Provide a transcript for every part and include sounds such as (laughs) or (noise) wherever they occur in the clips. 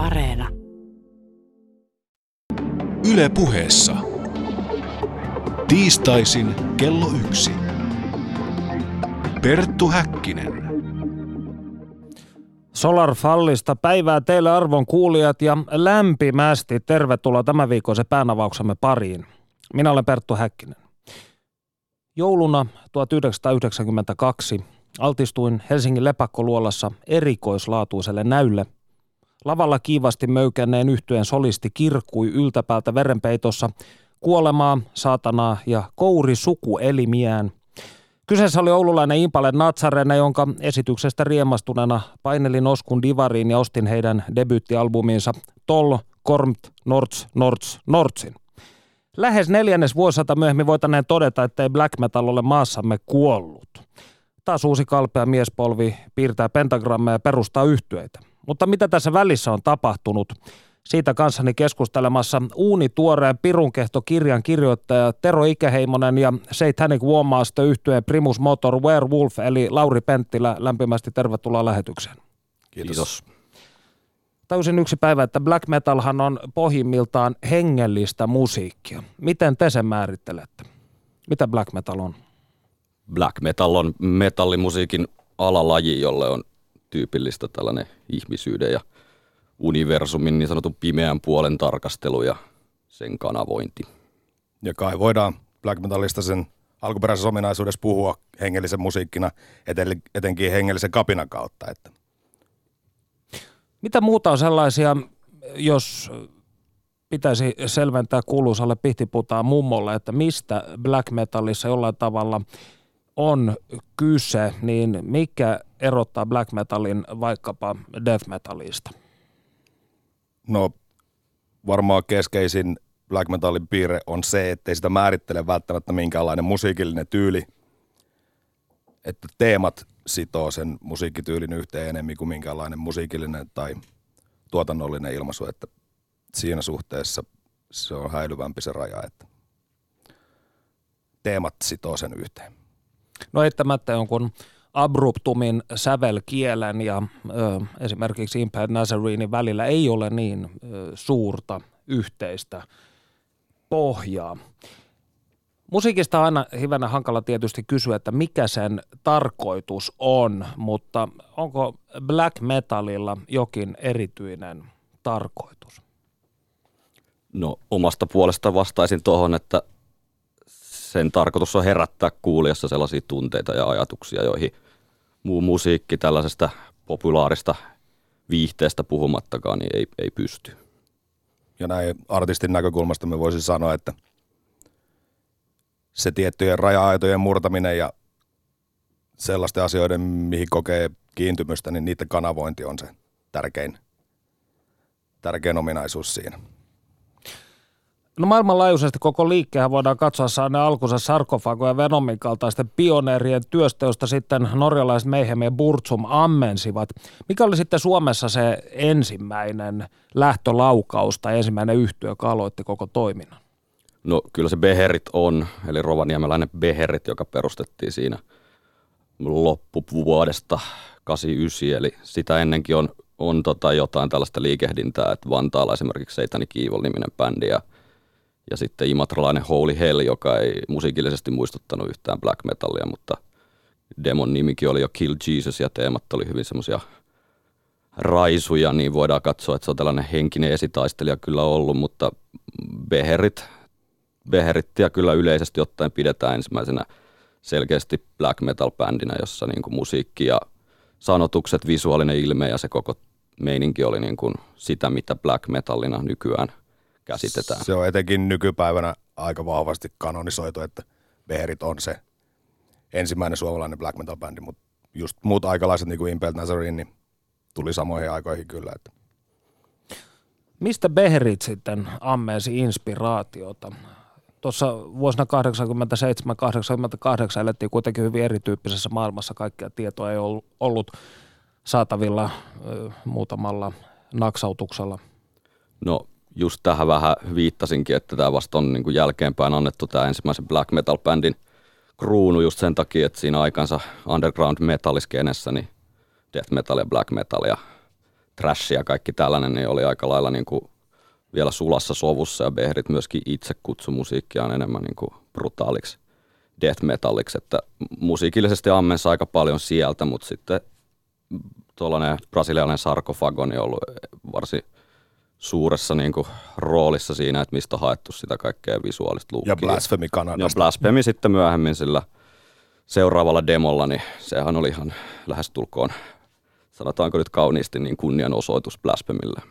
Areena. Yle puheessa. Tiistaisin kello yksi. Perttu Häkkinen. Solar Fallista päivää teille arvon kuulijat ja lämpimästi tervetuloa tämän viikon päänavauksemme pariin. Minä olen Perttu Häkkinen. Jouluna 1992 altistuin Helsingin lepakkoluolassa erikoislaatuiselle näylle. Lavalla kiivasti möykänneen yhtyeen solisti kirkkui yltäpäältä verenpeitossa kuolemaa, saatanaa ja kouri sukuelimiään. Kyseessä oli oululainen Impale Natsarene, jonka esityksestä riemastuneena painelin Oskun divariin ja ostin heidän debyyttialbumiinsa Toll, Kormt, Norts, Norts, Nortsin. Lähes neljännes vuosisata myöhemmin voitaneen todeta, ettei black metal ole maassamme kuollut. Taas uusi kalpea miespolvi piirtää pentagrammeja ja perustaa yhtyeitä. Mutta mitä tässä välissä on tapahtunut? Siitä kanssani keskustelemassa uunituoreen Pirunkehto kirjan kirjoittaja Tero Ikäheimonen ja Satanic Warmaster yhtyeen Primus Motor Werewolf eli Lauri Penttilä. Lämpimästi tervetuloa lähetykseen. Kiitos. Kiitos. Tajusin yksi päivä, että black metalhan on pohjimmiltaan hengellistä musiikkia. Miten te sen määrittelette? Mitä black metal on? Black metal on metallimusiikin alalaji, jolle on tyypillistä tällainen ihmisyyden ja universumin niin sanotun pimeän puolen tarkastelu ja sen kanavointi. Ja kai voidaan black metallista sen alkuperäisessä ominaisuudessa puhua hengellisen musiikkina, etenkin hengellisen kapinan kautta. Että. Mitä muuta on sellaisia, jos pitäisi selventää kuuluisalle pihtiputaan mummolle, että mistä black metallissa jollain tavalla on kyse, niin mikä erottaa black metalin vaikkapa death metallista? No varmaan keskeisin black metalin piirre on se, ettei sitä määrittele välttämättä minkäänlainen musiikillinen tyyli, että teemat sitoo sen musiikkityylin yhteen enemmän kuin minkäänlainen musiikillinen tai tuotannollinen ilmaisu, että siinä suhteessa se on häilyvämpi se raja, että teemat sitoo sen yhteen. No eittämättä jonkun abruptumin sävelkielen ja ö, esimerkiksi Impaired Nazarinin välillä ei ole niin ö, suurta yhteistä pohjaa. Musiikista on aina hivänä hankala tietysti kysyä, että mikä sen tarkoitus on, mutta onko black metalilla jokin erityinen tarkoitus? No omasta puolesta vastaisin tuohon, että sen tarkoitus on herättää kuulijassa sellaisia tunteita ja ajatuksia, joihin muu musiikki tällaisesta populaarista viihteestä puhumattakaan niin ei, ei pysty. Ja näin artistin näkökulmasta me voisin sanoa, että se tiettyjen raja-aitojen murtaminen ja sellaisten asioiden, mihin kokee kiintymystä, niin niiden kanavointi on se tärkein, tärkein ominaisuus siinä. No maailmanlaajuisesti koko liikkeen voidaan katsoa saaneen alkunsa sarkofago ja Venomin kaltaisten pioneerien työstä, josta sitten norjalaiset Meihem ja Burtsum ammensivat. Mikä oli sitten Suomessa se ensimmäinen lähtölaukaus tai ensimmäinen yhtiö, joka aloitti koko toiminnan? No kyllä se Beherit on, eli rovaniemeläinen Beherit, joka perustettiin siinä loppuvuodesta 89, eli sitä ennenkin on, on tota jotain tällaista liikehdintää, että Vantaalla esimerkiksi Seitani Kiivol-niminen bändi ja ja sitten imatralainen Holy Hell, joka ei musiikillisesti muistuttanut yhtään black metallia, mutta demon nimikin oli jo Kill Jesus ja teemat oli hyvin semmoisia raisuja, niin voidaan katsoa, että se on tällainen henkinen esitaistelija kyllä ollut, mutta Beherit, Beherittiä kyllä yleisesti ottaen pidetään ensimmäisenä selkeästi black metal-bändinä, jossa niin kuin musiikki ja sanotukset, visuaalinen ilme ja se koko meininki oli niin kuin sitä, mitä black metallina nykyään käsitetään. Se on etenkin nykypäivänä aika vahvasti kanonisoitu, että Beherit on se ensimmäinen suomalainen black metal bändi, mutta just muut aikalaiset niin kuin Impel Nazarene niin tuli samoihin aikoihin kyllä. Että. Mistä Beherit sitten ammeesi inspiraatiota? Tuossa vuosina 87-88 elettiin kuitenkin hyvin erityyppisessä maailmassa. Kaikkea tietoa ei ollut saatavilla muutamalla naksautuksella. No just tähän vähän viittasinkin, että tämä vasta on niin kuin jälkeenpäin annettu tämä ensimmäisen black metal bändin kruunu just sen takia, että siinä aikansa underground metalliskenessä niin death metal ja black metal ja trash ja kaikki tällainen, niin oli aika lailla niin kuin vielä sulassa sovussa ja Behrit myöskin itse kutsui musiikkiaan enemmän niin kuin brutaaliksi death metalliksi, että musiikillisesti ammensa aika paljon sieltä, mutta sitten tuollainen brasilialainen sarkofagoni on ollut varsin suuressa niin kuin, roolissa siinä, että mistä on haettu sitä kaikkea visuaalista luukkia. Ja Blasphemy Kanadasta. Ja Blasphemy sitten myöhemmin sillä seuraavalla demolla, niin sehän oli ihan lähestulkoon, sanotaanko nyt kauniisti, niin kunnianosoitus Blasphemylle.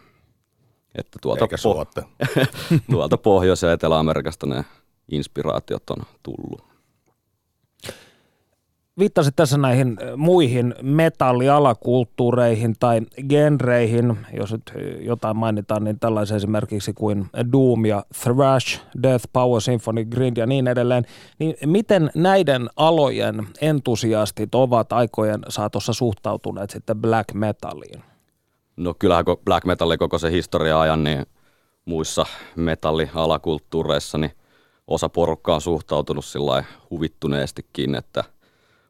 Että tuolta, Eikä suotte. (laughs) tuolta Pohjois- ja Etelä-Amerikasta ne inspiraatiot on tullut. Viittasit tässä näihin muihin metallialakulttuureihin tai genreihin, jos nyt jotain mainitaan, niin tällaisia esimerkiksi kuin Doom ja Thrash, Death, Power Symphony, Grind ja niin edelleen. Niin miten näiden alojen entusiastit ovat aikojen saatossa suhtautuneet sitten black metalliin? No kyllähän black metalli koko se historia ajan, niin muissa metallialakulttuureissa, niin osa porukkaa on suhtautunut sillä huvittuneestikin, että –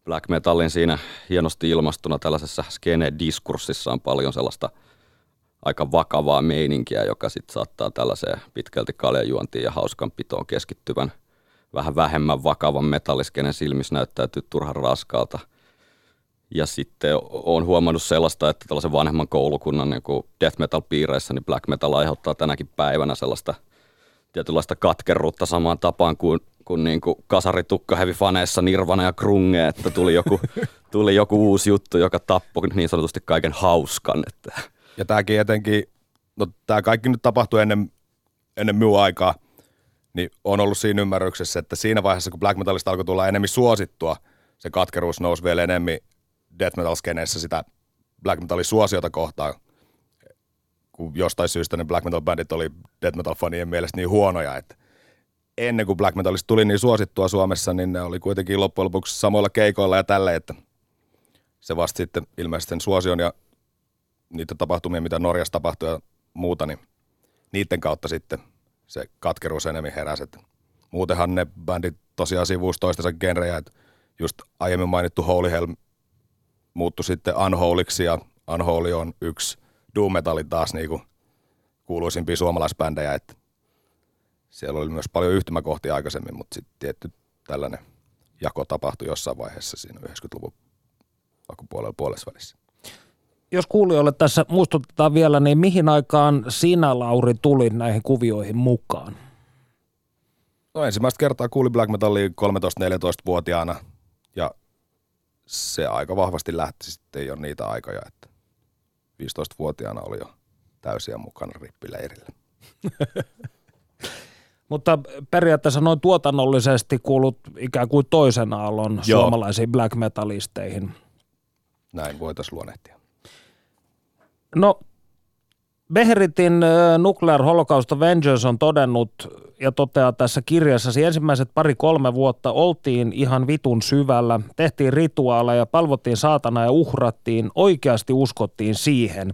black metallin siinä hienosti ilmastuna tällaisessa skene-diskurssissa on paljon sellaista aika vakavaa meininkiä, joka sitten saattaa tällaiseen pitkälti kaljajuontiin ja hauskanpitoon keskittyvän vähän vähemmän vakavan metalliskenen silmissä näyttäytyy turhan raskalta. Ja sitten on huomannut sellaista, että tällaisen vanhemman koulukunnan niin kuin death metal-piireissä, niin black metal aiheuttaa tänäkin päivänä sellaista tietynlaista katkeruutta samaan tapaan kuin kuin, niin kuin kasaritukka heavy faneissa Nirvana ja Krunge, että tuli joku, (laughs) tuli joku uusi juttu, joka tappoi niin sanotusti kaiken hauskan. Että. Ja tämäkin etenkin, no tämä kaikki nyt tapahtui ennen, ennen minun aikaa, niin on ollut siinä ymmärryksessä, että siinä vaiheessa, kun black metalista alkoi tulla enemmän suosittua, se katkeruus nousi vielä enemmän death metal skeneessä sitä black metalin suosiota kohtaan, kun jostain syystä ne black metal bandit oli death metal fanien mielestä niin huonoja, että ennen kuin black metalista tuli niin suosittua Suomessa, niin ne oli kuitenkin loppujen lopuksi samoilla keikoilla ja tälle, että se vasta sitten ilmeisesti sen suosion ja niitä tapahtumia, mitä Norjassa tapahtui ja muuta, niin niiden kautta sitten se katkeruus enemmän heräsi. Että muutenhan ne bändit tosiaan sivuus toistensa genrejä, että just aiemmin mainittu Holy Hell muuttui sitten Unholiksi ja Unholy on yksi doom metalin taas niinku kuuluisimpia suomalaisbändejä, että siellä oli myös paljon yhtymäkohtia aikaisemmin, mutta sitten tietty tällainen jako tapahtui jossain vaiheessa siinä 90-luvun alkupuolella puolessa välissä. Jos kuulijoille tässä muistutetaan vielä, niin mihin aikaan sinä, Lauri, tuli näihin kuvioihin mukaan? No ensimmäistä kertaa kuulin Black Metallia 13-14-vuotiaana ja se aika vahvasti lähti sitten jo niitä aikoja, että 15-vuotiaana oli jo täysiä mukana rippileirillä. (laughs) Mutta periaatteessa noin tuotannollisesti kuulut ikään kuin toisen aallon Joo. suomalaisiin black metalisteihin. Näin voitaisiin luonnehtia. No, Behritin Nuclear Holocaust Avengers on todennut ja toteaa tässä kirjassasi ensimmäiset pari-kolme vuotta oltiin ihan vitun syvällä, tehtiin rituaaleja, palvottiin saatana ja uhrattiin, oikeasti uskottiin siihen.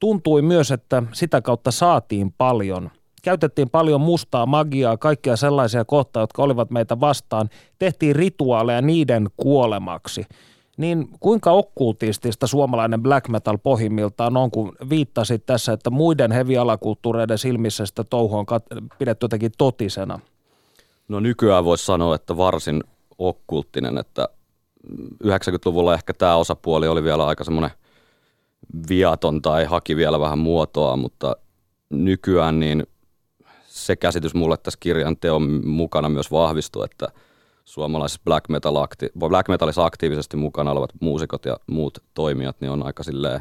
Tuntui myös, että sitä kautta saatiin paljon – Käytettiin paljon mustaa magiaa, kaikkia sellaisia kohtaa, jotka olivat meitä vastaan. Tehtiin rituaaleja niiden kuolemaksi. Niin kuinka okkultistista suomalainen black metal pohjimmiltaan on, kun viittasit tässä, että muiden hevialakulttuureiden silmissä sitä touhua on pidetty jotenkin totisena? No nykyään voisi sanoa, että varsin okkulttinen, että 90-luvulla ehkä tämä osapuoli oli vielä aika semmoinen viaton tai haki vielä vähän muotoa, mutta nykyään niin se käsitys mulle tässä kirjan teon mukana myös vahvistuu, että suomalaisessa black, metal akti- black metalissa aktiivisesti mukana olevat muusikot ja muut toimijat niin on aika silleen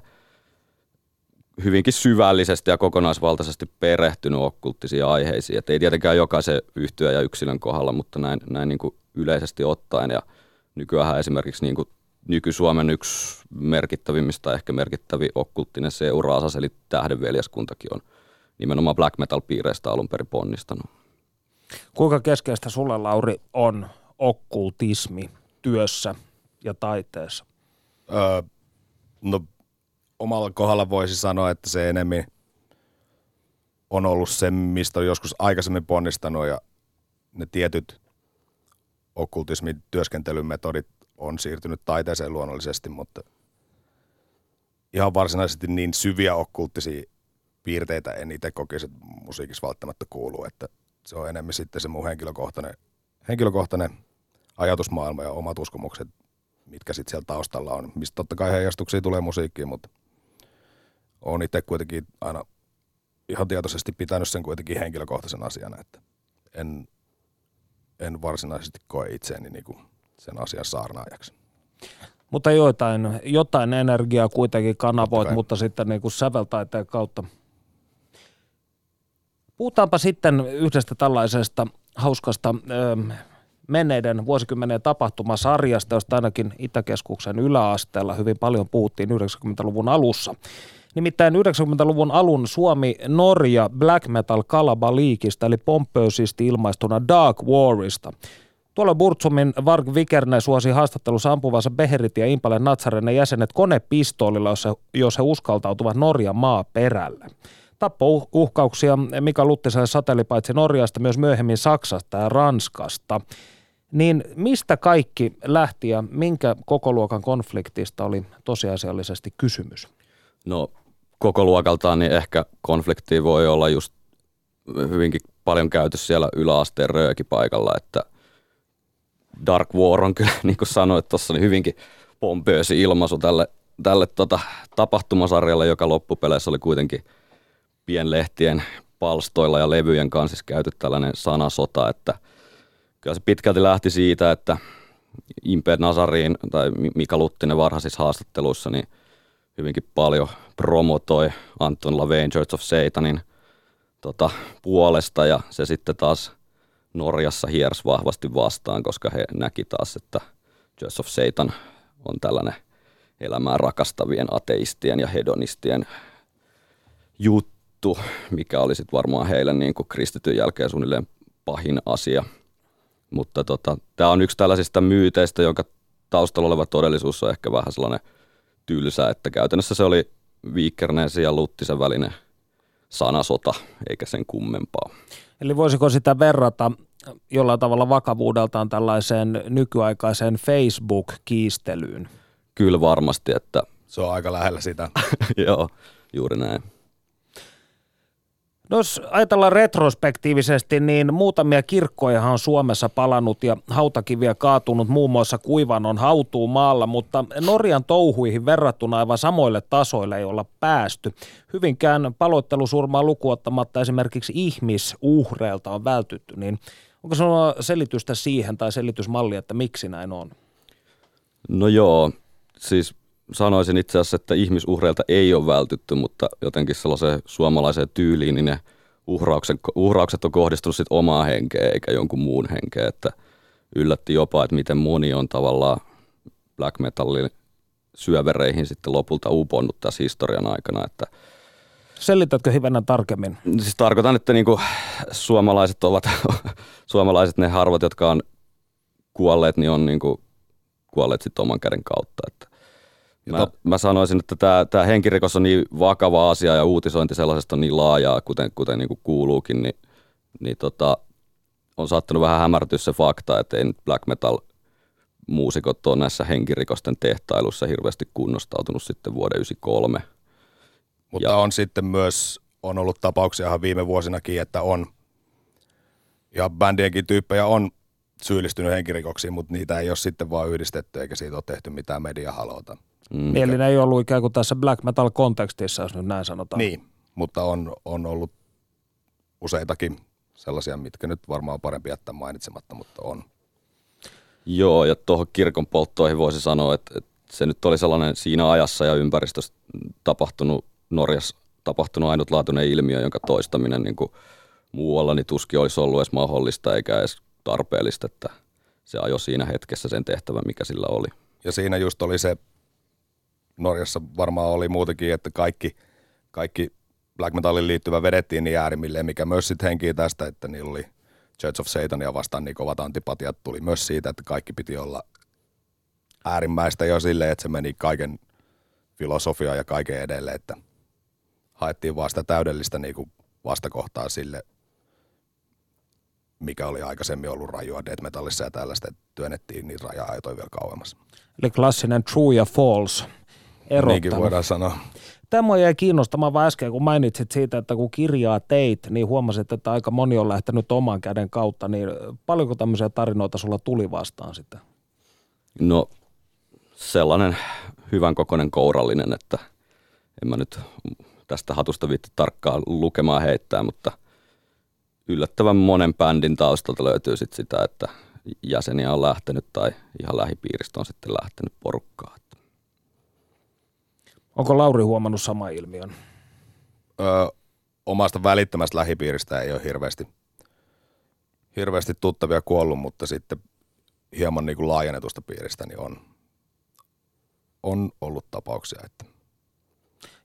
hyvinkin syvällisesti ja kokonaisvaltaisesti perehtynyt okkulttisiin aiheisiin. Et ei tietenkään jokaisen yhtyä ja yksilön kohdalla, mutta näin, näin niin kuin yleisesti ottaen. Ja nykyään esimerkiksi niin kuin nyky-Suomen yksi merkittävimmistä, ehkä merkittävi okkulttinen seuraasas, eli tähdenveljeskuntakin on – nimenomaan black metal-piireistä alun perin ponnistanut. Kuinka keskeistä sulle, Lauri, on okkultismi työssä ja taiteessa? Öö, no omalla kohdalla voisi sanoa, että se enemmän on ollut se, mistä on joskus aikaisemmin ponnistanut ja ne tietyt okkultismin, työskentelymetodit, työskentelymetodit on siirtynyt taiteeseen luonnollisesti, mutta – ihan varsinaisesti niin syviä okkulttisia piirteitä en itse kokisi, että musiikissa välttämättä kuuluu, että se on enemmän sitten se mun henkilökohtainen, henkilökohtainen ajatusmaailma ja omat uskomukset, mitkä sitten siellä taustalla on, mistä totta kai heijastuksia tulee musiikkiin, mutta on itse kuitenkin aina ihan tietoisesti pitänyt sen kuitenkin henkilökohtaisen asiana, että en, en varsinaisesti koe itseäni niin kuin sen asian saarnaajaksi. Mutta jotain, jotain energiaa kuitenkin kanavoit, mutta sitten niin kuin säveltaiteen kautta. Puhutaanpa sitten yhdestä tällaisesta hauskasta ö, menneiden vuosikymmenen tapahtumasarjasta, josta ainakin Itäkeskuksen yläasteella hyvin paljon puhuttiin 90-luvun alussa. Nimittäin 90-luvun alun Suomi-Norja Black Metal Kalabaliikista, eli pomppöisesti ilmaistuna Dark Warista. Tuolla Burtsumin Varg Vikerne suosi haastattelussa ampuvansa Beherit ja Impale Natsaren jäsenet konepistoolilla, jos he, jos he uskaltautuvat Norjan maaperälle. Tappouhkauksia Mika Luttiselle sateli paitsi Norjasta myös myöhemmin Saksasta ja Ranskasta. Niin mistä kaikki lähti ja minkä kokoluokan konfliktista oli tosiasiallisesti kysymys? No koko luokaltaan niin ehkä konflikti voi olla just hyvinkin paljon käyty siellä yläasteen röökipaikalla, että Dark War on kyllä, (laughs) niin kuin sanoit tuossa, niin hyvinkin pompöösi ilmaisu tälle, tälle tota, tapahtumasarjalle, joka loppupeleissä oli kuitenkin pienlehtien palstoilla ja levyjen kanssa siis käyty tällainen sanasota, että kyllä se pitkälti lähti siitä, että Impe Nazariin tai Mika Luttinen varhaisissa haastatteluissa niin hyvinkin paljon promotoi Anton LaVein Church of Satanin tota, puolesta ja se sitten taas Norjassa hiers vahvasti vastaan, koska he näki taas, että Church of Satan on tällainen elämää rakastavien ateistien ja hedonistien juttu, mikä oli sitten varmaan heille niin kuin kristityn jälkeen suunnilleen pahin asia. Mutta tota, tämä on yksi tällaisista myyteistä, jonka taustalla oleva todellisuus on ehkä vähän sellainen tylsä, että käytännössä se oli Viikkernäisen ja Luttisen välinen sanasota, eikä sen kummempaa. Eli voisiko sitä verrata jollain tavalla vakavuudeltaan tällaiseen nykyaikaiseen Facebook-kiistelyyn? Kyllä varmasti, että Se on aika lähellä sitä. (laughs) joo, juuri näin. No jos ajatellaan retrospektiivisesti, niin muutamia kirkkojahan on Suomessa palannut ja hautakiviä kaatunut muun muassa Kuivanon hautuu maalla, mutta Norjan touhuihin verrattuna aivan samoille tasoille ei olla päästy. Hyvinkään paloittelusurmaa lukuottamatta esimerkiksi ihmisuhreilta on vältytty, niin onko sinulla selitystä siihen tai selitysmalli, että miksi näin on? No joo, siis sanoisin itse asiassa, että ihmisuhreilta ei ole vältytty, mutta jotenkin sellaiseen suomalaiseen tyyliin, niin ne uhraukset, uhraukset on kohdistunut sit omaa henkeä eikä jonkun muun henkeä, että yllätti jopa, että miten moni on tavallaan black metallin syövereihin sitten lopulta uponnut tässä historian aikana, että Selitätkö hivenen tarkemmin? Siis tarkoitan, että niinku suomalaiset ovat, (laughs) suomalaiset ne harvat, jotka on kuolleet, niin on niinku kuolleet sitten oman käden kautta. Että mä, mä, sanoisin, että tämä, tämä henkirikos on niin vakava asia ja uutisointi sellaisesta on niin laajaa, kuten, kuten niinku kuuluukin, niin, niin tota, on saattanut vähän hämärtyä se fakta, että ei nyt black metal muusikot ole näissä henkirikosten tehtailussa hirveästi kunnostautunut sitten vuoden 1993. Mutta Ja- on sitten myös, on ollut tapauksia ihan viime vuosinakin, että on, ja bändienkin tyyppejä on syyllistynyt henkirikoksiin, mutta niitä ei ole sitten vaan yhdistetty, eikä siitä ole tehty mitään mediahalota. Mm. Eli ne ei ollut ikään kuin tässä black metal kontekstissa, jos nyt näin sanotaan. Niin, mutta on, on ollut useitakin sellaisia, mitkä nyt varmaan on parempi jättää mainitsematta, mutta on. Joo, ja tuohon kirkon polttoihin voisi sanoa, että, että se nyt oli sellainen siinä ajassa ja ympäristössä tapahtunut, Norjassa tapahtunut ainutlaatuinen ilmiö, jonka toistaminen niin kuin muualla niin tuskin olisi ollut edes mahdollista eikä edes tarpeellista, että se ajoi siinä hetkessä sen tehtävän, mikä sillä oli. Ja siinä just oli se, Norjassa varmaan oli muutenkin, että kaikki, kaikki black metalin liittyvä vedettiin niin äärimmilleen, mikä myös sitten henkii tästä, että niillä oli Church of Satania vastaan niin kovat antipatiat tuli myös siitä, että kaikki piti olla äärimmäistä jo silleen, että se meni kaiken filosofiaa ja kaiken edelle, että haettiin vaan sitä täydellistä niin kuin vastakohtaa sille, mikä oli aikaisemmin ollut rajua death metallissa ja tällaista, että työnnettiin niitä raja-aitoja vielä kauemmas. Eli klassinen true ja false erottanut. Niinkin voidaan sanoa. Tämä jäi kiinnostamaan vaan äsken, kun mainitsit siitä, että kun kirjaa teit, niin huomasit, että aika moni on lähtenyt oman käden kautta, niin paljonko tämmöisiä tarinoita sulla tuli vastaan sitten? No sellainen hyvän kokoinen kourallinen, että en mä nyt tästä hatusta viitti tarkkaan lukemaan heittää, mutta yllättävän monen bändin taustalta löytyy sit sitä, että jäseniä on lähtenyt tai ihan lähipiiristä on sitten lähtenyt porukkaa. Onko Lauri huomannut sama ilmiön? Öö, omasta välittömästä lähipiiristä ei ole hirveästi, hirveästi tuttavia kuollut, mutta sitten hieman niin kuin laajennetusta piiristä niin on, on ollut tapauksia. Että.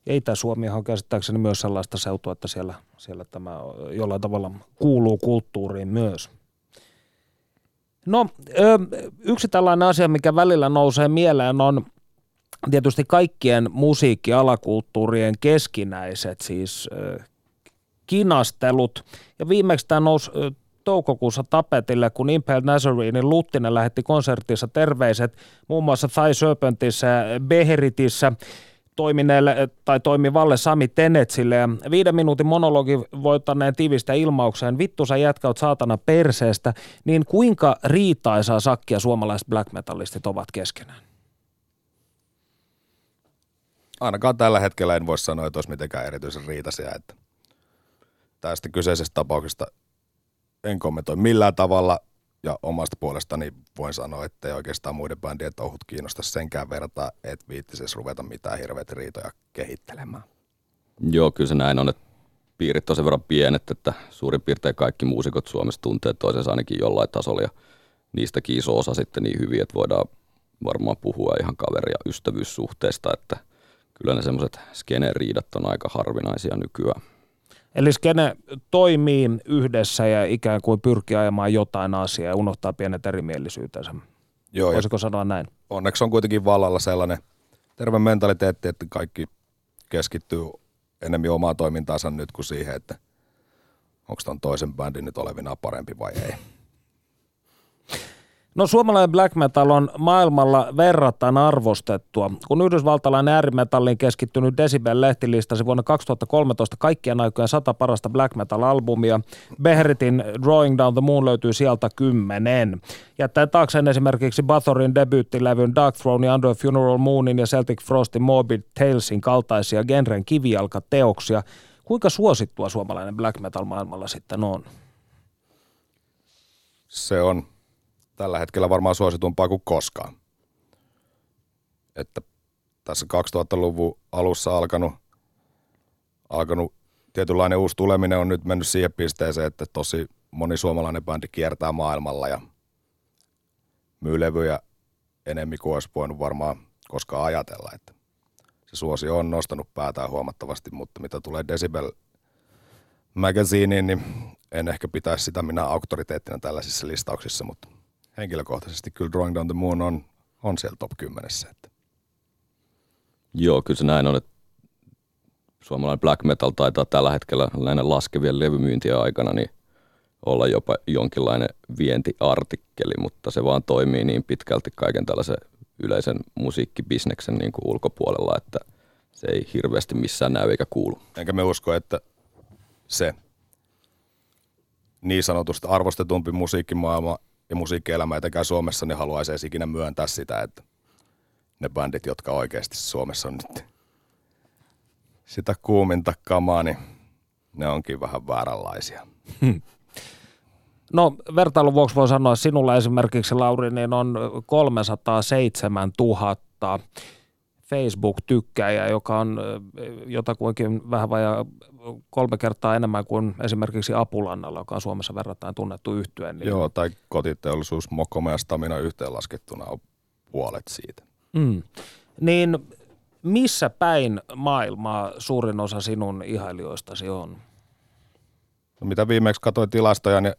Ja Itä-Suomi on käsittääkseni myös sellaista seutua, että siellä, siellä tämä jollain tavalla kuuluu kulttuuriin myös. No, yksi tällainen asia, mikä välillä nousee mieleen, on tietysti kaikkien musiikkialakulttuurien keskinäiset siis kinastelut. Ja viimeksi tämä nousi toukokuussa tapetille, kun Impel Nazarenein Luttinen lähetti konsertissa terveiset muun muassa Thai Serpentissä ja Beheritissä toimineelle tai toimivalle Sami Tenetsille ja viiden minuutin monologi voittaneen tiivistä ilmaukseen vittu sä jätkäut saatana perseestä, niin kuinka riitaisaa sakkia suomalaiset black metallistit ovat keskenään? Ainakaan tällä hetkellä en voi sanoa, että olisi mitenkään erityisen riitaisia. Että tästä kyseisestä tapauksesta en kommentoi millään tavalla ja omasta puolestani voin sanoa, että ei oikeastaan muiden bändien touhut kiinnosta senkään verta, että viittisessä ruveta mitään hirveitä riitoja kehittelemään. Joo, kyllä se näin on, että piirit on sen verran pienet, että suurin piirtein kaikki muusikot Suomessa tuntee toisensa ainakin jollain tasolla ja niistäkin iso osa sitten niin hyvin, että voidaan varmaan puhua ihan kaveri- ja ystävyyssuhteesta, että kyllä ne semmoiset skene-riidat on aika harvinaisia nykyään. Eli skene toimii yhdessä ja ikään kuin pyrkii ajamaan jotain asiaa ja unohtaa pienet erimielisyytensä. Joo, Voisiko sanoa näin? Onneksi on kuitenkin vallalla sellainen terve mentaliteetti, että kaikki keskittyy enemmän omaa toimintaansa nyt kuin siihen, että onko ton toisen bändin nyt olevina parempi vai ei. No suomalainen black metal on maailmalla verrattain arvostettua. Kun yhdysvaltalainen äärimetallin keskittynyt Decibel-lehti listasi vuonna 2013 kaikkien aikojen sata parasta black metal-albumia, Behritin Drawing Down the Moon löytyy sieltä kymmenen. Jättäen taakseen esimerkiksi Bathorin debyyttilevyn Dark Throne, Under Funeral Moonin ja Celtic Frostin Morbid Talesin kaltaisia genren kivijalkateoksia. Kuinka suosittua suomalainen black metal maailmalla sitten on? Se on tällä hetkellä varmaan suositumpaa kuin koskaan. Että tässä 2000-luvun alussa alkanut, alkanut tietynlainen uusi tuleminen on nyt mennyt siihen pisteeseen, että tosi moni suomalainen bändi kiertää maailmalla ja myy levyjä enemmän kuin olisi voinut varmaan koskaan ajatella. Että se suosio on nostanut päätään huomattavasti, mutta mitä tulee Decibel Magazineen, niin en ehkä pitäisi sitä minä auktoriteettina tällaisissa listauksissa, mutta henkilökohtaisesti kyllä Drawing Down the Moon on, on siellä top 10. Että. Joo, kyllä se näin on, että suomalainen black metal taitaa tällä hetkellä näiden laskevien levymyyntien aikana niin olla jopa jonkinlainen vientiartikkeli, mutta se vaan toimii niin pitkälti kaiken tällaisen yleisen musiikkibisneksen niin kuin ulkopuolella, että se ei hirveästi missään näy eikä kuulu. Enkä me usko, että se niin sanotusti arvostetumpi musiikkimaailma ja musiikkielämä etenkään Suomessa, niin haluaisi edes ikinä myöntää sitä, että ne bändit, jotka oikeasti Suomessa on nyt sitä kuuminta kamaa, niin ne onkin vähän vääränlaisia. (laughs) No vertailun vuoksi voi sanoa, että sinulla esimerkiksi Lauri niin on 307 000 Facebook-tykkäjä, joka on jotakuinkin vähän vajaa kolme kertaa enemmän kuin esimerkiksi Apulannalla, joka on Suomessa verrattain tunnettu yhtyeen. Niin... Joo, tai kotiteollisuus Mokome ja Stamina yhteenlaskettuna on puolet siitä. Mm. Niin missä päin maailmaa suurin osa sinun ihailijoistasi on? No, mitä viimeksi katsoin tilastoja, niin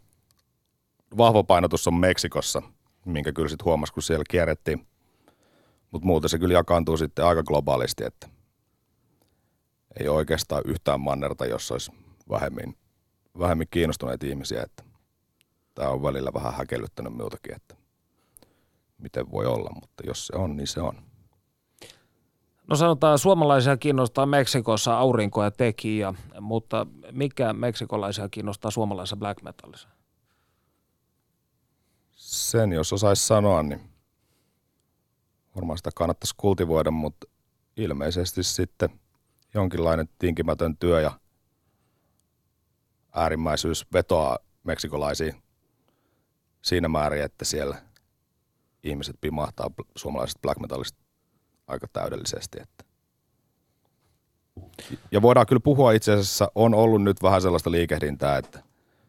vahva painotus on Meksikossa, minkä kyllä sitten huomasi, kun siellä kierrettiin. Mutta muuten se kyllä jakaantuu sitten aika globaalisti, että ei oikeastaan yhtään mannerta, jossa olisi vähemmin, vähemmin kiinnostuneita ihmisiä, että tämä on välillä vähän häkellyttänyt minultakin, että miten voi olla, mutta jos se on, niin se on. No sanotaan, suomalaisia kiinnostaa Meksikossa aurinko ja tekijä, mutta mikä meksikolaisia kiinnostaa suomalaisessa black metalissa? Sen jos osaisi sanoa, niin varmaan sitä kannattaisi kultivoida, mutta ilmeisesti sitten jonkinlainen tinkimätön työ ja äärimmäisyys vetoaa meksikolaisiin siinä määrin, että siellä ihmiset pimahtaa suomalaisesta black metalista aika täydellisesti. Että. Ja voidaan kyllä puhua itse asiassa, on ollut nyt vähän sellaista liikehdintää, että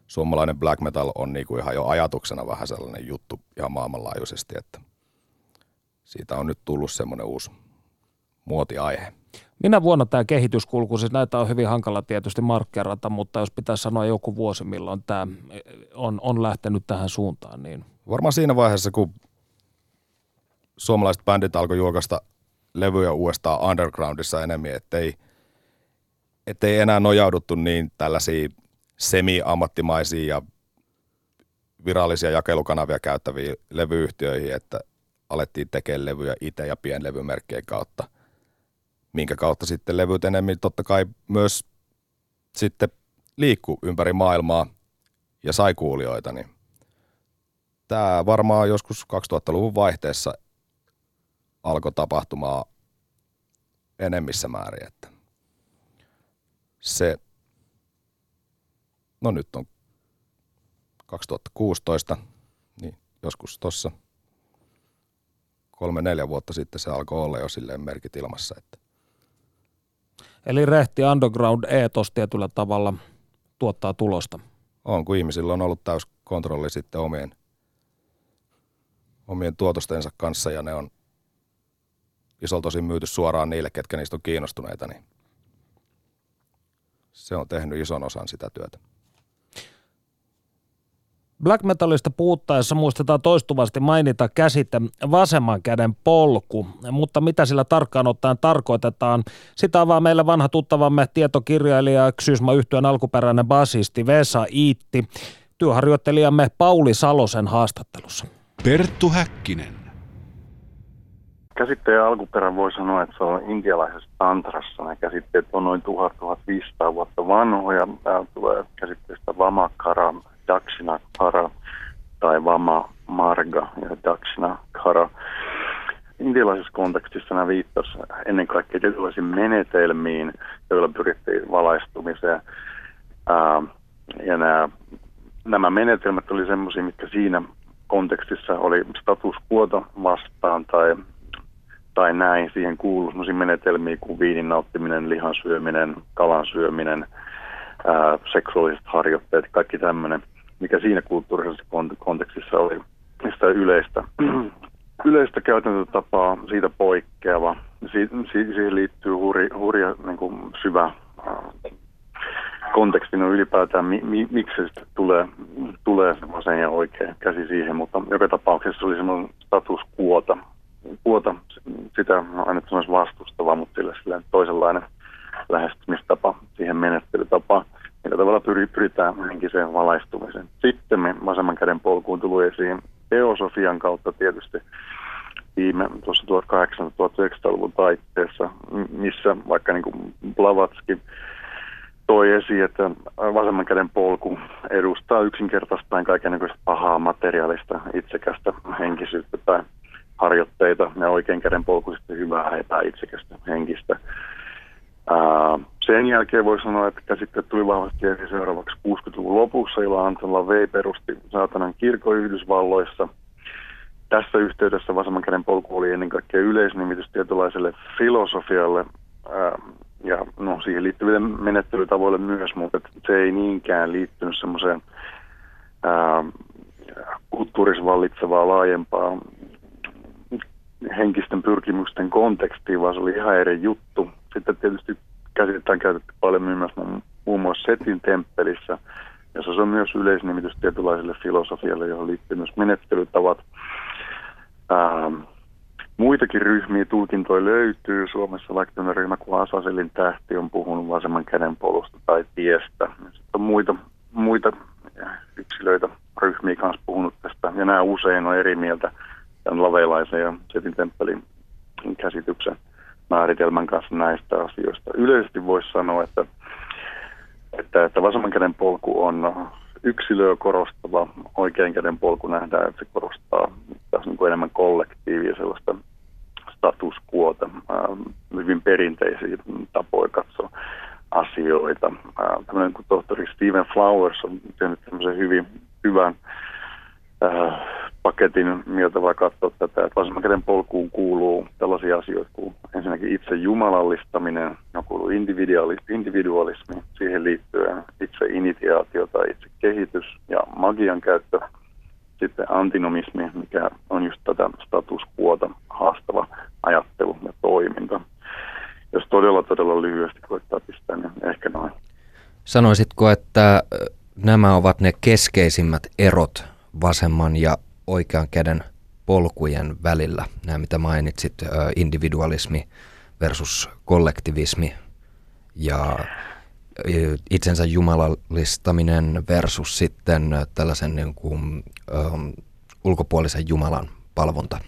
suomalainen black metal on niinku ihan jo ajatuksena vähän sellainen juttu ihan maailmanlaajuisesti, että siitä on nyt tullut semmoinen uusi muotiaihe. Minä vuonna tämä kehityskulku, siis näitä on hyvin hankala tietysti markkerata, mutta jos pitäisi sanoa joku vuosi, milloin tämä on, on lähtenyt tähän suuntaan, niin... Varmaan siinä vaiheessa, kun suomalaiset bändit alkoi julkaista levyjä uudestaan undergroundissa enemmän, ettei, ettei enää nojauduttu niin tällaisiin semi-ammattimaisiin ja virallisia jakelukanavia käyttäviin levyyhtiöihin, että alettiin tekemään levyjä itse ja pienlevymerkkien kautta, minkä kautta sitten levyt enemmän totta kai myös sitten liikkuu ympäri maailmaa ja sai kuulijoita, niin tämä varmaan joskus 2000-luvun vaihteessa alkoi tapahtumaan enemmissä määrin, että se, no nyt on 2016, niin joskus tuossa kolme-neljä vuotta sitten se alkoi olla jo silleen merkit ilmassa. Että. Eli rehti underground eetos tietyllä tavalla tuottaa tulosta. On, kun ihmisillä on ollut täys kontrolli sitten omien, omien tuotostensa kanssa ja ne on isolta osin myyty suoraan niille, ketkä niistä on kiinnostuneita, niin se on tehnyt ison osan sitä työtä. Black metalista puhuttaessa muistetaan toistuvasti mainita käsite vasemman käden polku, mutta mitä sillä tarkkaan ottaen tarkoitetaan, sitä avaa meille vanha tuttavamme tietokirjailija Xysma yhtyön alkuperäinen basisti Vesa Iitti, työharjoittelijamme Pauli Salosen haastattelussa. Perttu Häkkinen. Käsitteen alkuperän voi sanoa, että se on intialaisessa tantrassa. Nämä käsitteet on noin 1000-1500 vuotta vanhoja. Tämä tulee käsitteestä Vamakara, Dakshina Kara tai Vama Marga ja Dakshina Kara. Intialaisessa kontekstissa nämä viittasivat ennen kaikkea tietynlaisiin menetelmiin, joilla pyrittiin valaistumiseen. Ää, ja nämä, nämä menetelmät oli semmoisia, mitkä siinä kontekstissa oli status quota vastaan tai tai näin. Siihen kuuluu sellaisia menetelmiä kuin viinin nauttiminen, lihan syöminen, kalan syöminen, ää, seksuaaliset harjoitteet, kaikki tämmöinen, mikä siinä kulttuurisessa kontekstissa oli sitä yleistä, (clears throat) yleistä käytäntötapaa, siitä poikkeava. Si- si- siihen liittyy huri, hurja niin kuin syvä konteksti no ylipäätään, mi- mi- miksi se tulee, tulee vasen ja oikea käsi siihen, mutta joka tapauksessa se oli semmoinen status quota, puota sitä aina sanoisi vastustava, mutta sillä, sillä toisenlainen lähestymistapa siihen menettelytapaan, millä tavalla pyritään henkiseen valaistumiseen. Sitten me vasemman käden polkuun tuli esiin teosofian kautta tietysti viime tuossa 1800-1900-luvun taitteessa, missä vaikka niin kuin Blavatski toi esiin, että vasemman käden polku edustaa yksinkertaistaan kaikenlaista pahaa materiaalista, itsekästä henkisyyttä tai harjoitteita ja oikein käden polku sitten hyvää epäitsekästä henkistä. Sen jälkeen voi sanoa, että käsitteet tuli vahvasti esiin seuraavaksi 60-luvun lopussa, jolloin Antola V perusti saatanan kirkon Yhdysvalloissa. Tässä yhteydessä vasemman käden polku oli ennen kaikkea yleisnimitys tietynlaiselle filosofialle ää, ja no, siihen liittyville menettelytavoille myös, mutta se ei niinkään liittynyt semmoiseen kulttuurissa vallitsevaa laajempaa henkisten pyrkimysten kontekstiin, vaan se oli ihan eri juttu. Sitten tietysti käsitetään käytetty paljon myös muun muassa Setin temppelissä, jossa se on myös yleisnimitys tietynlaiselle filosofialle, johon liittyy myös menettelytavat. Ähm, muitakin ryhmiä tulkintoja löytyy. Suomessa vaikka tämmöinen ryhmä kuin Asaselin tähti on puhunut vasemman käden polusta tai tiestä. Sitten on muita, muita yksilöitä, ryhmiä kanssa puhunut tästä, ja nämä usein on eri mieltä tämän laveilaisen ja Setin temppelin käsityksen määritelmän kanssa näistä asioista. Yleisesti voisi sanoa, että, että, että vasemman käden polku on yksilöä korostava, oikean käden polku nähdään, että se korostaa taas niin kuin enemmän kollektiivia, sellaista status quota, hyvin perinteisiä tapoja katsoa asioita. Tällainen kuin tohtori Stephen Flowers on tehnyt tämmöisen hyvin hyvän äh, paketin, miltä voi katsoa tätä, että vasemman polkuun kuuluu tällaisia asioita kuin ensinnäkin itse jumalallistaminen, no kuuluu individualismi, siihen liittyen itse initiaatio tai itse kehitys ja magian käyttö, sitten antinomismi, mikä on just tätä status quota haastava ajattelu ja toiminta. Jos todella todella lyhyesti koittaa pistää, niin ehkä noin. Sanoisitko, että nämä ovat ne keskeisimmät erot vasemman ja oikean käden polkujen välillä, nämä mitä mainitsit, individualismi versus kollektivismi ja itsensä jumalallistaminen versus sitten tällaisen niin kuin, ulkopuolisen Jumalan palvonta?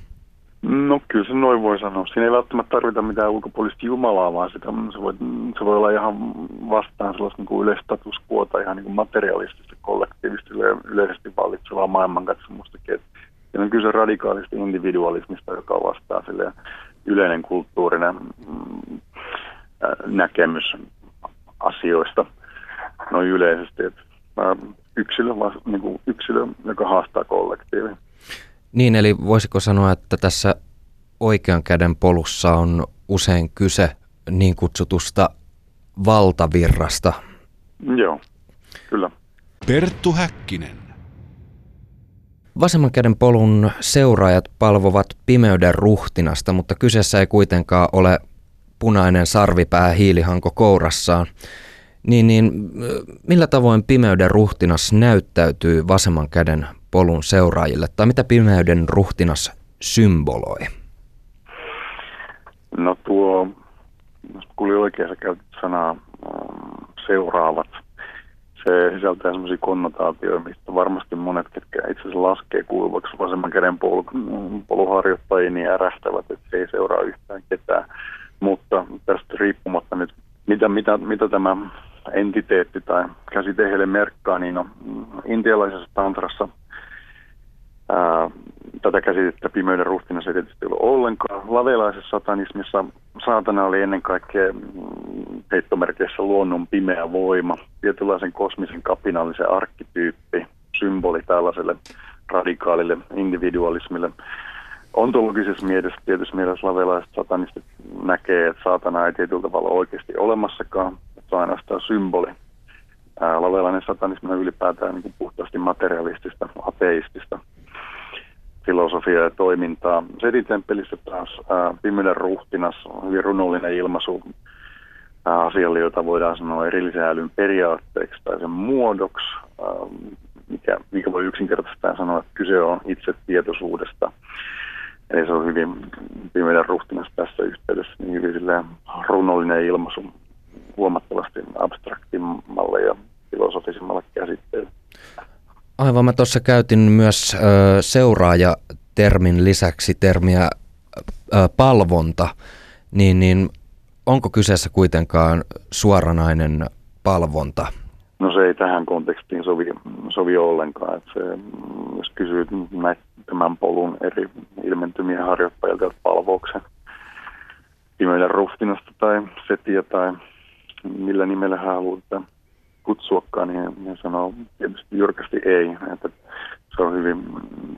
No kyllä se noin voi sanoa. Siinä ei välttämättä tarvita mitään ulkopuolista Jumalaa, vaan sitä, se, voi, se voi olla ihan vastaan sellaista niin yleistatuskuota, ihan niin kuin materialistista, kollektiivista, yleisesti vallitsevaa maailmankatsomustakin. Ja on kyse radikaalista individualismista, joka vastaa sille yleinen kulttuurinen mm, näkemys asioista noin yleisesti. Että yksilö, niin kuin yksilö, joka haastaa kollektiivin. Niin, eli voisiko sanoa, että tässä oikean käden polussa on usein kyse niin kutsutusta valtavirrasta? Joo, kyllä. Perttu Häkkinen. Vasemman käden polun seuraajat palvovat pimeyden ruhtinasta, mutta kyseessä ei kuitenkaan ole punainen sarvipää hiilihanko kourassaan. Niin, niin millä tavoin pimeyden ruhtinas näyttäytyy vasemman käden polun seuraajille, tai mitä pimeyden ruhtinas symboloi? No tuo, kuulin oikein, sä käytit sanaa ähm, seuraavat. Se sisältää sellaisia konnotaatioita, mistä varmasti monet, ketkä itse asiassa laskee kuuluvaksi vasemman käden pol, poluharjoittajiin, niin ärähtävät, että se ei seuraa yhtään ketään. Mutta tästä riippumatta nyt, mitä, mitä, mitä tämä entiteetti tai käsite heille merkkaa, niin no, intialaisessa tantrassa – Ää, tätä käsitettä pimeyden ruhtinas ei tietysti ollut ollenkaan. Lavelaisessa satanismissa saatana oli ennen kaikkea mm, heittomerkeissä luonnon pimeä voima, tietynlaisen kosmisen kapinallisen arkkityyppi, symboli tällaiselle radikaalille individualismille. Ontologisessa mielessä tietysti mielessä lavelaiset satanistit näkee, että saatana ei tietyllä tavalla oikeasti olemassakaan, se ainoastaan symboli. Lavelainen satanismi on ylipäätään niin kuin puhtaasti materialistista, ateistista filosofiaa ja toimintaa. Setitemppelissä taas Pimeyden ruhtinas on hyvin runollinen ilmaisu asialle, jota voidaan sanoa erillisen älyn periaatteeksi tai sen muodoksi, ää, mikä, mikä voi yksinkertaisesti sanoa, että kyse on itse tietoisuudesta. Eli se on hyvin Pimeyden ruhtinas tässä yhteydessä niin hyvin runollinen ilmaisu huomattavasti abstraktimmalle ja filosofisemmalle käsitteelle. Aivan, mä tuossa käytin myös ö, seuraaja-termin lisäksi termiä palvonta, niin, niin onko kyseessä kuitenkaan suoranainen palvonta? No se ei tähän kontekstiin sovi, sovi ollenkaan. Että se, jos kysyy tämän polun eri ilmentymiä harjoittajilta palvouksen pimeyden ruhtinasta tai setiä tai millä nimellä hän haluaa kutsuakaan, niin, niin sanoo tietysti jyrkästi ei. Että se on hyvin,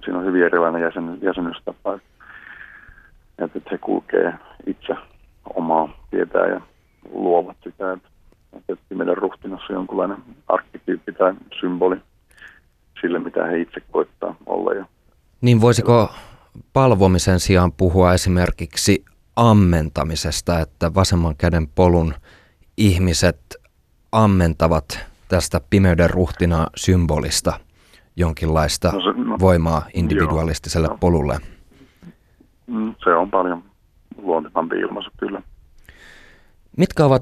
siinä on hyvin erilainen jäsen, jäsenystapa. Että, he kulkee itse omaa tietää ja luovat sitä. Että, että meidän ruhtinassa on jonkunlainen arkkityyppi tai symboli sille, mitä he itse koittaa olla. Ja niin voisiko palvomisen sijaan puhua esimerkiksi ammentamisesta, että vasemman käden polun ihmiset ammentavat tästä pimeyden ruhtina symbolista jonkinlaista no se, no, voimaa individualistiselle joo, polulle? Mm, se on paljon luontevampi ilmaisu kyllä. Mitkä ovat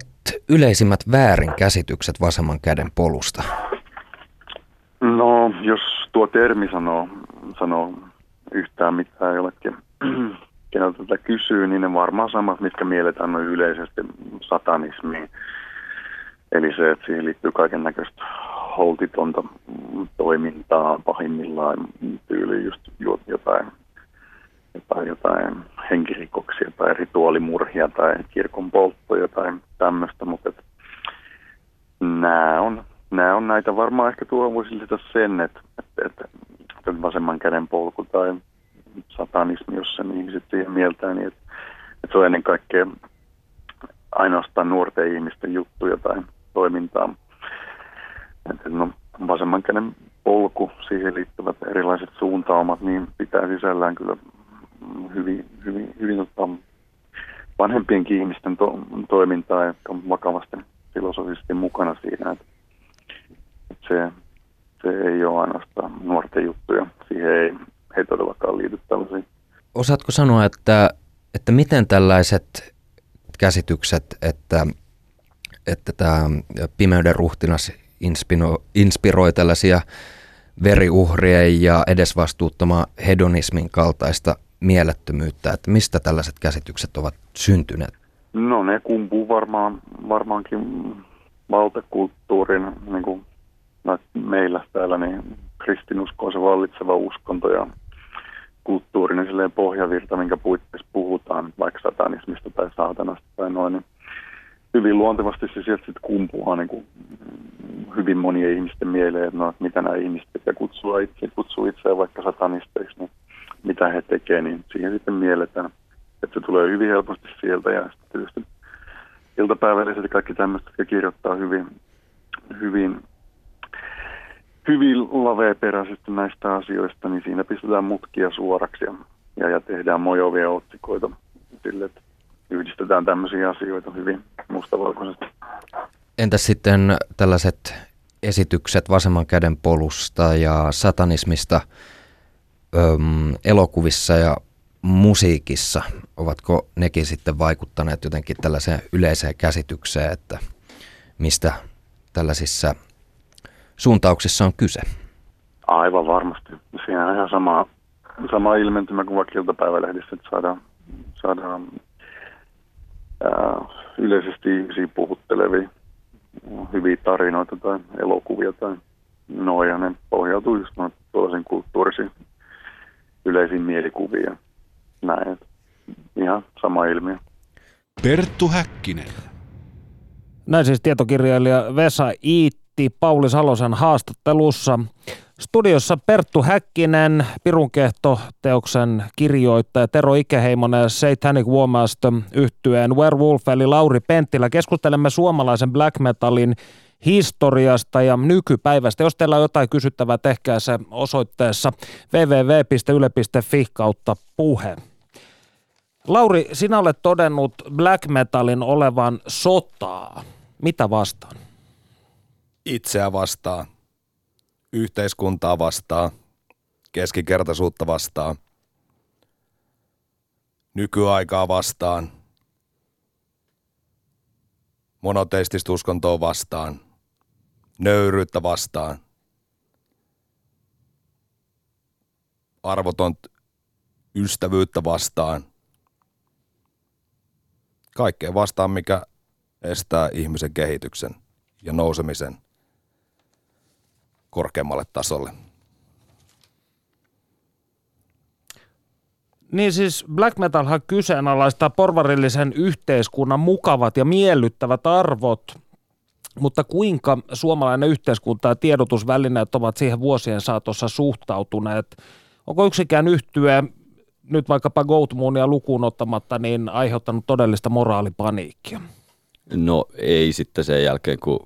yleisimmät väärinkäsitykset vasemman käden polusta? No, jos tuo termi sanoo, sanoo yhtään mitään jollekin (clears throat) keneltä tätä kysyy, niin ne varmaan samat, mitkä mielletään noin yleisesti satanismiin. Eli se, että siihen liittyy kaiken näköistä holtitonta toimintaa pahimmillaan tyyli just jotain, jotain, jotain henkirikoksia tai rituaalimurhia tai kirkon polttoja tai tämmöistä, mutta et, nämä on, nämä on näitä varmaan ehkä tuo voisi lisätä sen, että, että, että vasemman käden polku tai satanismi, jos sen ihmiset siihen mieltää, niin että, että se on ennen kaikkea ainoastaan nuorten ihmisten juttuja tai toimintaa. No, vasemman käden polku, siihen liittyvät erilaiset suuntaumat, niin pitää sisällään kyllä hyvin, hyvin, hyvin tota, vanhempienkin ihmisten to, toimintaa, jotka on vakavasti filosofisesti mukana siinä, että se, se ei ole ainoastaan nuorten juttuja. Siihen ei, ei todellakaan liity tällaisiin. Osaatko sanoa, että, että miten tällaiset käsitykset, että, että tämä pimeyden ruhtinas inspiro, inspiroi tällaisia veriuhrien ja edesvastuuttoman hedonismin kaltaista mielettömyyttä, että mistä tällaiset käsitykset ovat syntyneet? No ne kumpuu varmaan, varmaankin valtakulttuurin, niin kuin meillä täällä, niin kristinusko on se vallitseva uskonto ja kulttuurinen silleen pohjavirta, minkä puitteissa puhutaan, vaikka satanismista tai saatanasta tai noin, niin hyvin luontevasti se sieltä sitten kumpuaa niin kuin hyvin monien ihmisten mieleen, että, no, että mitä nämä ihmiset ja kutsuu, itse, kutsuu itseään vaikka satanisteiksi, niin mitä he tekevät, niin siihen sitten mielletään, että se tulee hyvin helposti sieltä ja sitten tietysti iltapäivälliset kaikki tämmöiset, jotka kirjoittaa hyvin, hyvin, hyvin laveaperäisesti näistä asioista, niin siinä pistetään mutkia suoraksi ja, ja, ja tehdään mojovia otsikoita sille, että yhdistetään tämmöisiä asioita hyvin mustavalkoisesti. Entäs sitten tällaiset esitykset vasemman käden polusta ja satanismista öm, elokuvissa ja musiikissa, ovatko nekin sitten vaikuttaneet jotenkin tällaiseen yleiseen käsitykseen, että mistä tällaisissa suuntauksissa on kyse? Aivan varmasti. Siinä on ihan sama, sama ilmentymä kuin vaikka iltapäivälehdissä, että saadaan, saadaan ää, yleisesti ihmisiä puhuttelevia hyviä tarinoita tai elokuvia tai noin, ja ne pohjautuu just tuollaisiin kulttuurisiin yleisiin mielikuviin näin. Ihan sama ilmiö. Perttu Häkkinen. Näin siis tietokirjailija Vesa Iitti Pauli Salosen haastattelussa. Studiossa Perttu Häkkinen, Pirunkehto-teoksen kirjoittaja Tero Ikeheimonen ja Satanic Warmaster yhtyeen Werewolf eli Lauri Penttilä. Keskustelemme suomalaisen black metalin historiasta ja nykypäivästä. Jos teillä on jotain kysyttävää, tehkää se osoitteessa www.yle.fi kautta puhe. Lauri, sinä olet todennut black metalin olevan sotaa. Mitä vastaan? Itseä vastaan yhteiskuntaa vastaan, keskikertaisuutta vastaan, nykyaikaa vastaan, monoteistista uskontoa vastaan, nöyryyttä vastaan, arvoton ystävyyttä vastaan, kaikkea vastaan, mikä estää ihmisen kehityksen ja nousemisen korkeammalle tasolle. Niin siis black metalhan kyseenalaistaa porvarillisen yhteiskunnan mukavat ja miellyttävät arvot, mutta kuinka suomalainen yhteiskunta ja tiedotusvälineet ovat siihen vuosien saatossa suhtautuneet? Onko yksikään yhtyä nyt vaikkapa Goatmoonia lukuun ottamatta, niin aiheuttanut todellista moraalipaniikkia? No ei sitten sen jälkeen, kun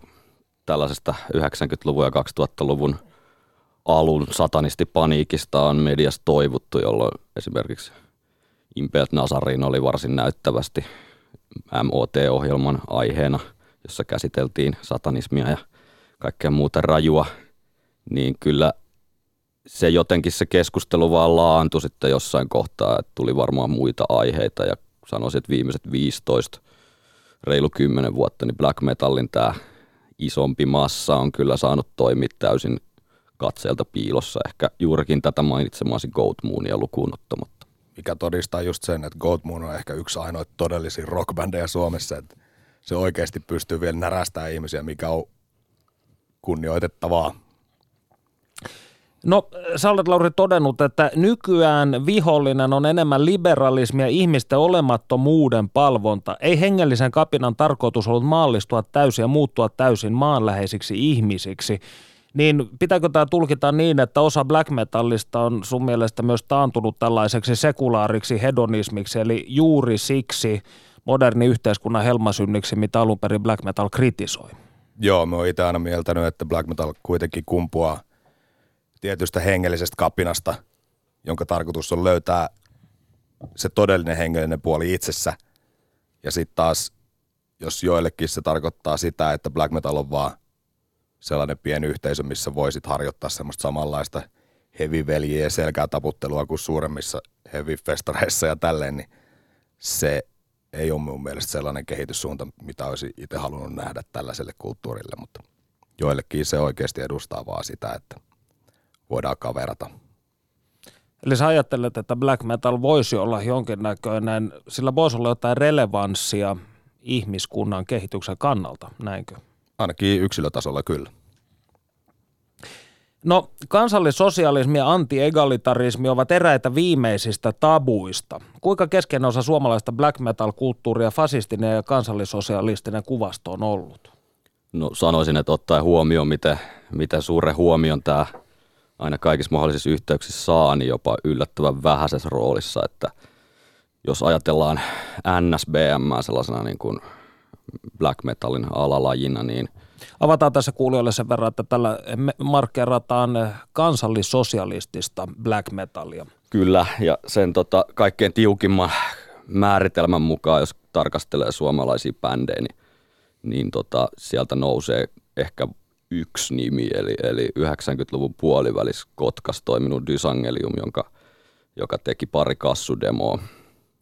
tällaisesta 90-luvun ja 2000-luvun alun satanistipaniikista on mediassa toivuttu, jolloin esimerkiksi Impelt Nazarin oli varsin näyttävästi MOT-ohjelman aiheena, jossa käsiteltiin satanismia ja kaikkea muuta rajua, niin kyllä se jotenkin se keskustelu vaan laantui sitten jossain kohtaa, että tuli varmaan muita aiheita ja sanoisin, että viimeiset 15, reilu 10 vuotta, niin black metallin tämä isompi massa on kyllä saanut toimia täysin katseelta piilossa. Ehkä juurikin tätä mainitsemaasi Goat Moonia lukuun ottamatta. mikä todistaa just sen, että Goatmoon on ehkä yksi ainoa todellisia rockbändejä Suomessa, että se oikeasti pystyy vielä närästämään ihmisiä, mikä on kunnioitettavaa. No, olet Lauri todennut, että nykyään vihollinen on enemmän liberalismi ja ihmisten olemattomuuden palvonta. Ei hengellisen kapinan tarkoitus ollut maallistua täysin ja muuttua täysin maanläheisiksi ihmisiksi. Niin pitääkö tämä tulkita niin, että osa black metallista on sun mielestä myös taantunut tällaiseksi sekulaariksi hedonismiksi, eli juuri siksi moderni yhteiskunnan helmasynniksi, mitä alun perin black metal kritisoi? Joo, mä oon itse aina mieltänyt, että black metal kuitenkin kumpuaa tietystä hengellisestä kapinasta, jonka tarkoitus on löytää se todellinen hengellinen puoli itsessä. Ja sitten taas, jos joillekin se tarkoittaa sitä, että black metal on vaan sellainen pieni yhteisö, missä voisit harjoittaa semmoista samanlaista heavy-veljiä ja selkää taputtelua kuin suuremmissa heavy-festareissa ja tälleen, niin se ei ole mun mielestä sellainen kehityssuunta, mitä olisi itse halunnut nähdä tällaiselle kulttuurille, mutta joillekin se oikeasti edustaa vaan sitä, että voidaan kaverata. Eli sä ajattelet, että black metal voisi olla jonkinnäköinen, sillä voisi olla jotain relevanssia ihmiskunnan kehityksen kannalta, näinkö? Ainakin yksilötasolla kyllä. No, kansallissosialismi ja antiegalitarismi ovat eräitä viimeisistä tabuista. Kuinka keskeinen osa suomalaista black metal-kulttuuria fasistinen ja kansallissosialistinen kuvasto on ollut? No sanoisin, että ottaen huomioon, miten, miten suuren huomion tämä aina kaikissa mahdollisissa yhteyksissä saa, niin jopa yllättävän vähäisessä roolissa, että jos ajatellaan NSBM sellaisena niin kuin black metalin alalajina, niin Avataan tässä kuulijoille sen verran, että tällä markkerataan kansallissosialistista black metalia. Kyllä, ja sen tota, kaikkein tiukimman määritelmän mukaan, jos tarkastelee suomalaisia bändejä, niin, niin tota, sieltä nousee ehkä yksi nimi, eli, eli 90-luvun puolivälissä Kotkas toiminut Dysangelium, jonka, joka teki pari kassudemoa.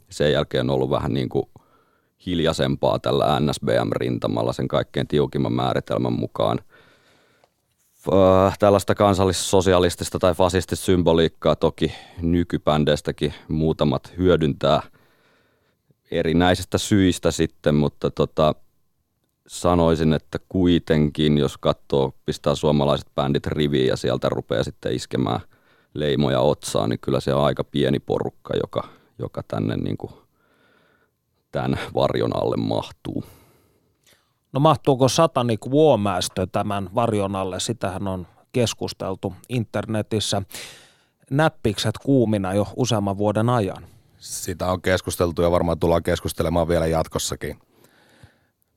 Sen jälkeen on ollut vähän niin kuin hiljaisempaa tällä NSBM-rintamalla sen kaikkein tiukimman määritelmän mukaan. Tällaista kansallissosialistista tai fasistista symboliikkaa toki nykybändeistäkin muutamat hyödyntää erinäisistä syistä sitten, mutta tota, sanoisin, että kuitenkin, jos katsoo, pistää suomalaiset bändit riviin ja sieltä rupeaa sitten iskemään leimoja otsaan, niin kyllä se on aika pieni porukka, joka, joka tänne niin kuin tämän varjon alle mahtuu. No mahtuuko Satanic Warmaster tämän varjon alle? Sitähän on keskusteltu internetissä näppikset kuumina jo useamman vuoden ajan. Sitä on keskusteltu ja varmaan tullaan keskustelemaan vielä jatkossakin.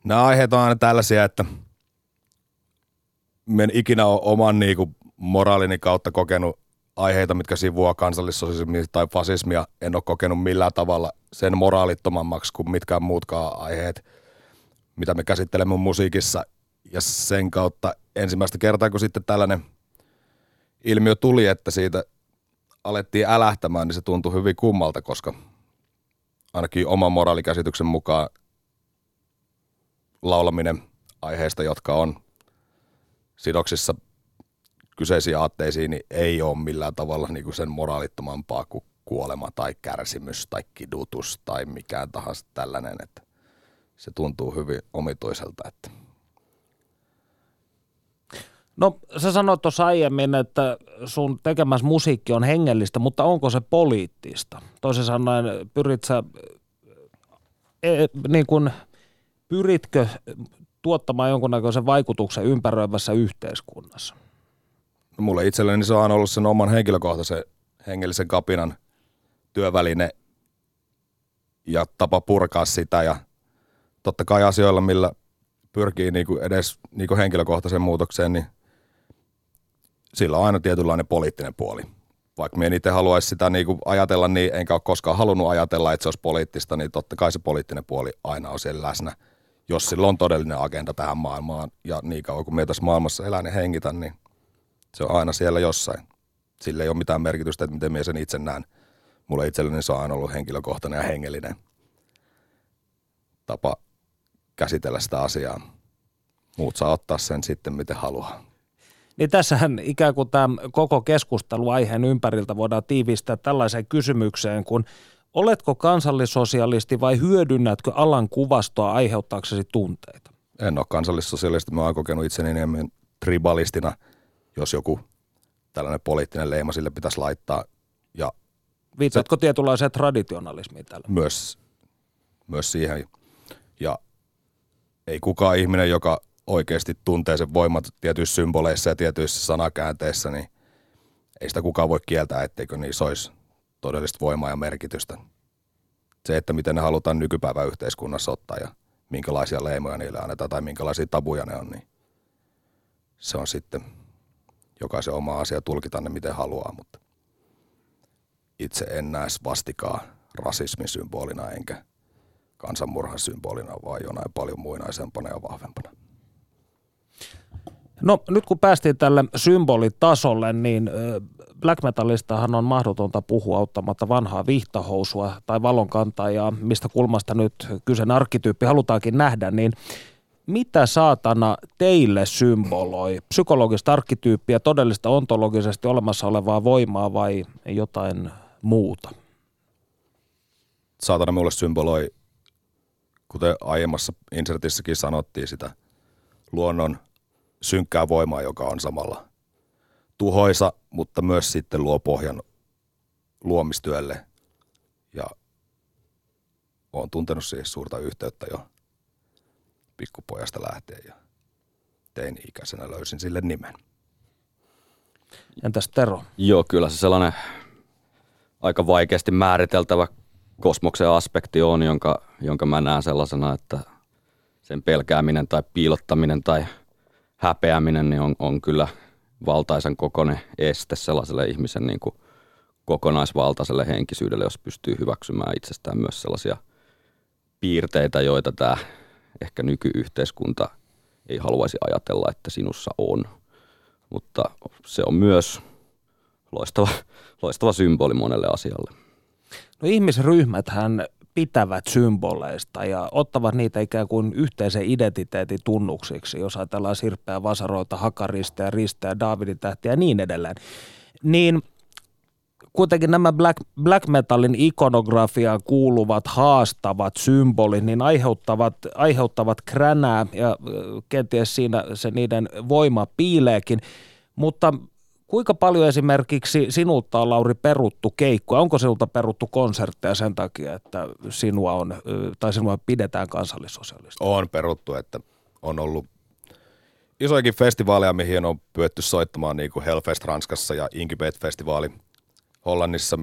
Nämä aiheet on aina tällaisia, että en ikinä ole oman niin kuin, moraalini kautta kokenut aiheita, mitkä sivuaa kansallissosialismia tai fasismia. En ole kokenut millään tavalla sen moraalittomammaksi kuin mitkään muutkaan aiheet, mitä me käsittelemme musiikissa. Ja sen kautta ensimmäistä kertaa, kun sitten tällainen ilmiö tuli, että siitä alettiin älähtämään, niin se tuntui hyvin kummalta, koska ainakin oman moraalikäsityksen mukaan laulaminen aiheista, jotka on sidoksissa kyseisiin aatteisiin, niin ei ole millään tavalla niin kuin sen moraalittomampaa kuin kuolema tai kärsimys tai kidutus tai mikään tahansa tällainen, että se tuntuu hyvin omituiselta. Että. No sä sanoit tuossa aiemmin, että sun tekemässä musiikki on hengellistä, mutta onko se poliittista? Toisin sanoen, pyrit sä, e, niin kun, pyritkö tuottamaan jonkunnäköisen vaikutuksen ympäröivässä yhteiskunnassa? No mulle itselleni se on ollut sen oman henkilökohtaisen hengellisen kapinan työväline ja tapa purkaa sitä ja totta kai asioilla, millä pyrkii niinku edes niinku henkilökohtaiseen muutokseen, niin sillä on aina tietynlainen poliittinen puoli. Vaikka en itse haluaisi sitä niinku ajatella, niin enkä ole koskaan halunnut ajatella, että se olisi poliittista, niin totta kai se poliittinen puoli aina on siellä läsnä. Jos sillä on todellinen agenda tähän maailmaan ja niin kauan kuin me tässä maailmassa elän ja hengitän, niin se on aina siellä jossain. Sillä ei ole mitään merkitystä, että miten minä sen itse näen. Mulle itselleni se on aina ollut henkilökohtainen ja hengellinen tapa käsitellä sitä asiaa. Muut saa ottaa sen sitten miten haluaa. Niin tässähän ikään kuin tämä koko keskustelu aiheen ympäriltä voidaan tiivistää tällaiseen kysymykseen, kun oletko kansallissosialisti vai hyödynnätkö alan kuvastoa aiheuttaaksesi tunteita? En ole kansallissosialisti, mä oon kokenut itseni enemmän tribalistina, jos joku tällainen poliittinen leima sille pitäisi laittaa. Ja Viitatko se, tietynlaiseen traditionalismiin tällä? Myös, myös siihen. Ja ei kukaan ihminen, joka oikeasti tuntee sen voimat tietyissä symboleissa ja tietyissä sanakäänteissä, niin ei sitä kukaan voi kieltää, etteikö niissä olisi todellista voimaa ja merkitystä. Se, että miten ne halutaan nykypäivän yhteiskunnassa ottaa ja minkälaisia leimoja niille annetaan tai minkälaisia tabuja ne on, niin se on sitten jokaisen oma asia tulkita ne miten haluaa, mutta itse en näe vastikaa rasismin symbolina enkä kansanmurhan symbolina, vaan jonain paljon muinaisempana ja vahvempana. No nyt kun päästiin tälle symbolitasolle, niin black metalistahan on mahdotonta puhua ottamatta vanhaa vihtahousua tai valonkantajaa, mistä kulmasta nyt kyseinen arkkityyppi halutaankin nähdä, niin mitä saatana teille symboloi? Psykologista arkkityyppiä, todellista ontologisesti olemassa olevaa voimaa vai jotain muuta? Saatana mulle symboloi, kuten aiemmassa insertissäkin sanottiin, sitä luonnon synkkää voimaa, joka on samalla tuhoisa, mutta myös sitten luo pohjan luomistyölle. Ja olen tuntenut siihen suurta yhteyttä jo pikkupojasta lähtien ja teini-ikäisenä löysin sille nimen. Entäs Tero? Joo, kyllä se sellainen aika vaikeasti määriteltävä kosmoksen aspekti on, jonka, jonka mä näen sellaisena, että sen pelkääminen tai piilottaminen tai häpeäminen niin on, on kyllä valtaisen kokoinen este sellaiselle ihmisen niin kuin kokonaisvaltaiselle henkisyydelle, jos pystyy hyväksymään itsestään myös sellaisia piirteitä, joita tämä ehkä nykyyhteiskunta ei haluaisi ajatella, että sinussa on. Mutta se on myös loistava, loistava symboli monelle asialle. No ihmisryhmäthän pitävät symboleista ja ottavat niitä ikään kuin yhteisen identiteetin tunnuksiksi, jos ajatellaan sirppeä, vasaroita, hakaristeja, ristejä, Davidin tähtiä ja niin edelleen. Niin kuitenkin nämä black, black metalin ikonografiaan kuuluvat haastavat symbolit, niin aiheuttavat, aiheuttavat kränää ja kenties siinä se niiden voima piileekin. Mutta Kuinka paljon esimerkiksi sinulta on, Lauri, peruttu keikkoja? Onko sinulta peruttu konsertteja sen takia, että sinua, on, tai sinua pidetään kansallisosialista? On peruttu, että on ollut isoikin festivaaleja, mihin on pyötty soittamaan, niin kuin Hellfest Ranskassa ja Incubate-festivaali Hollannissa,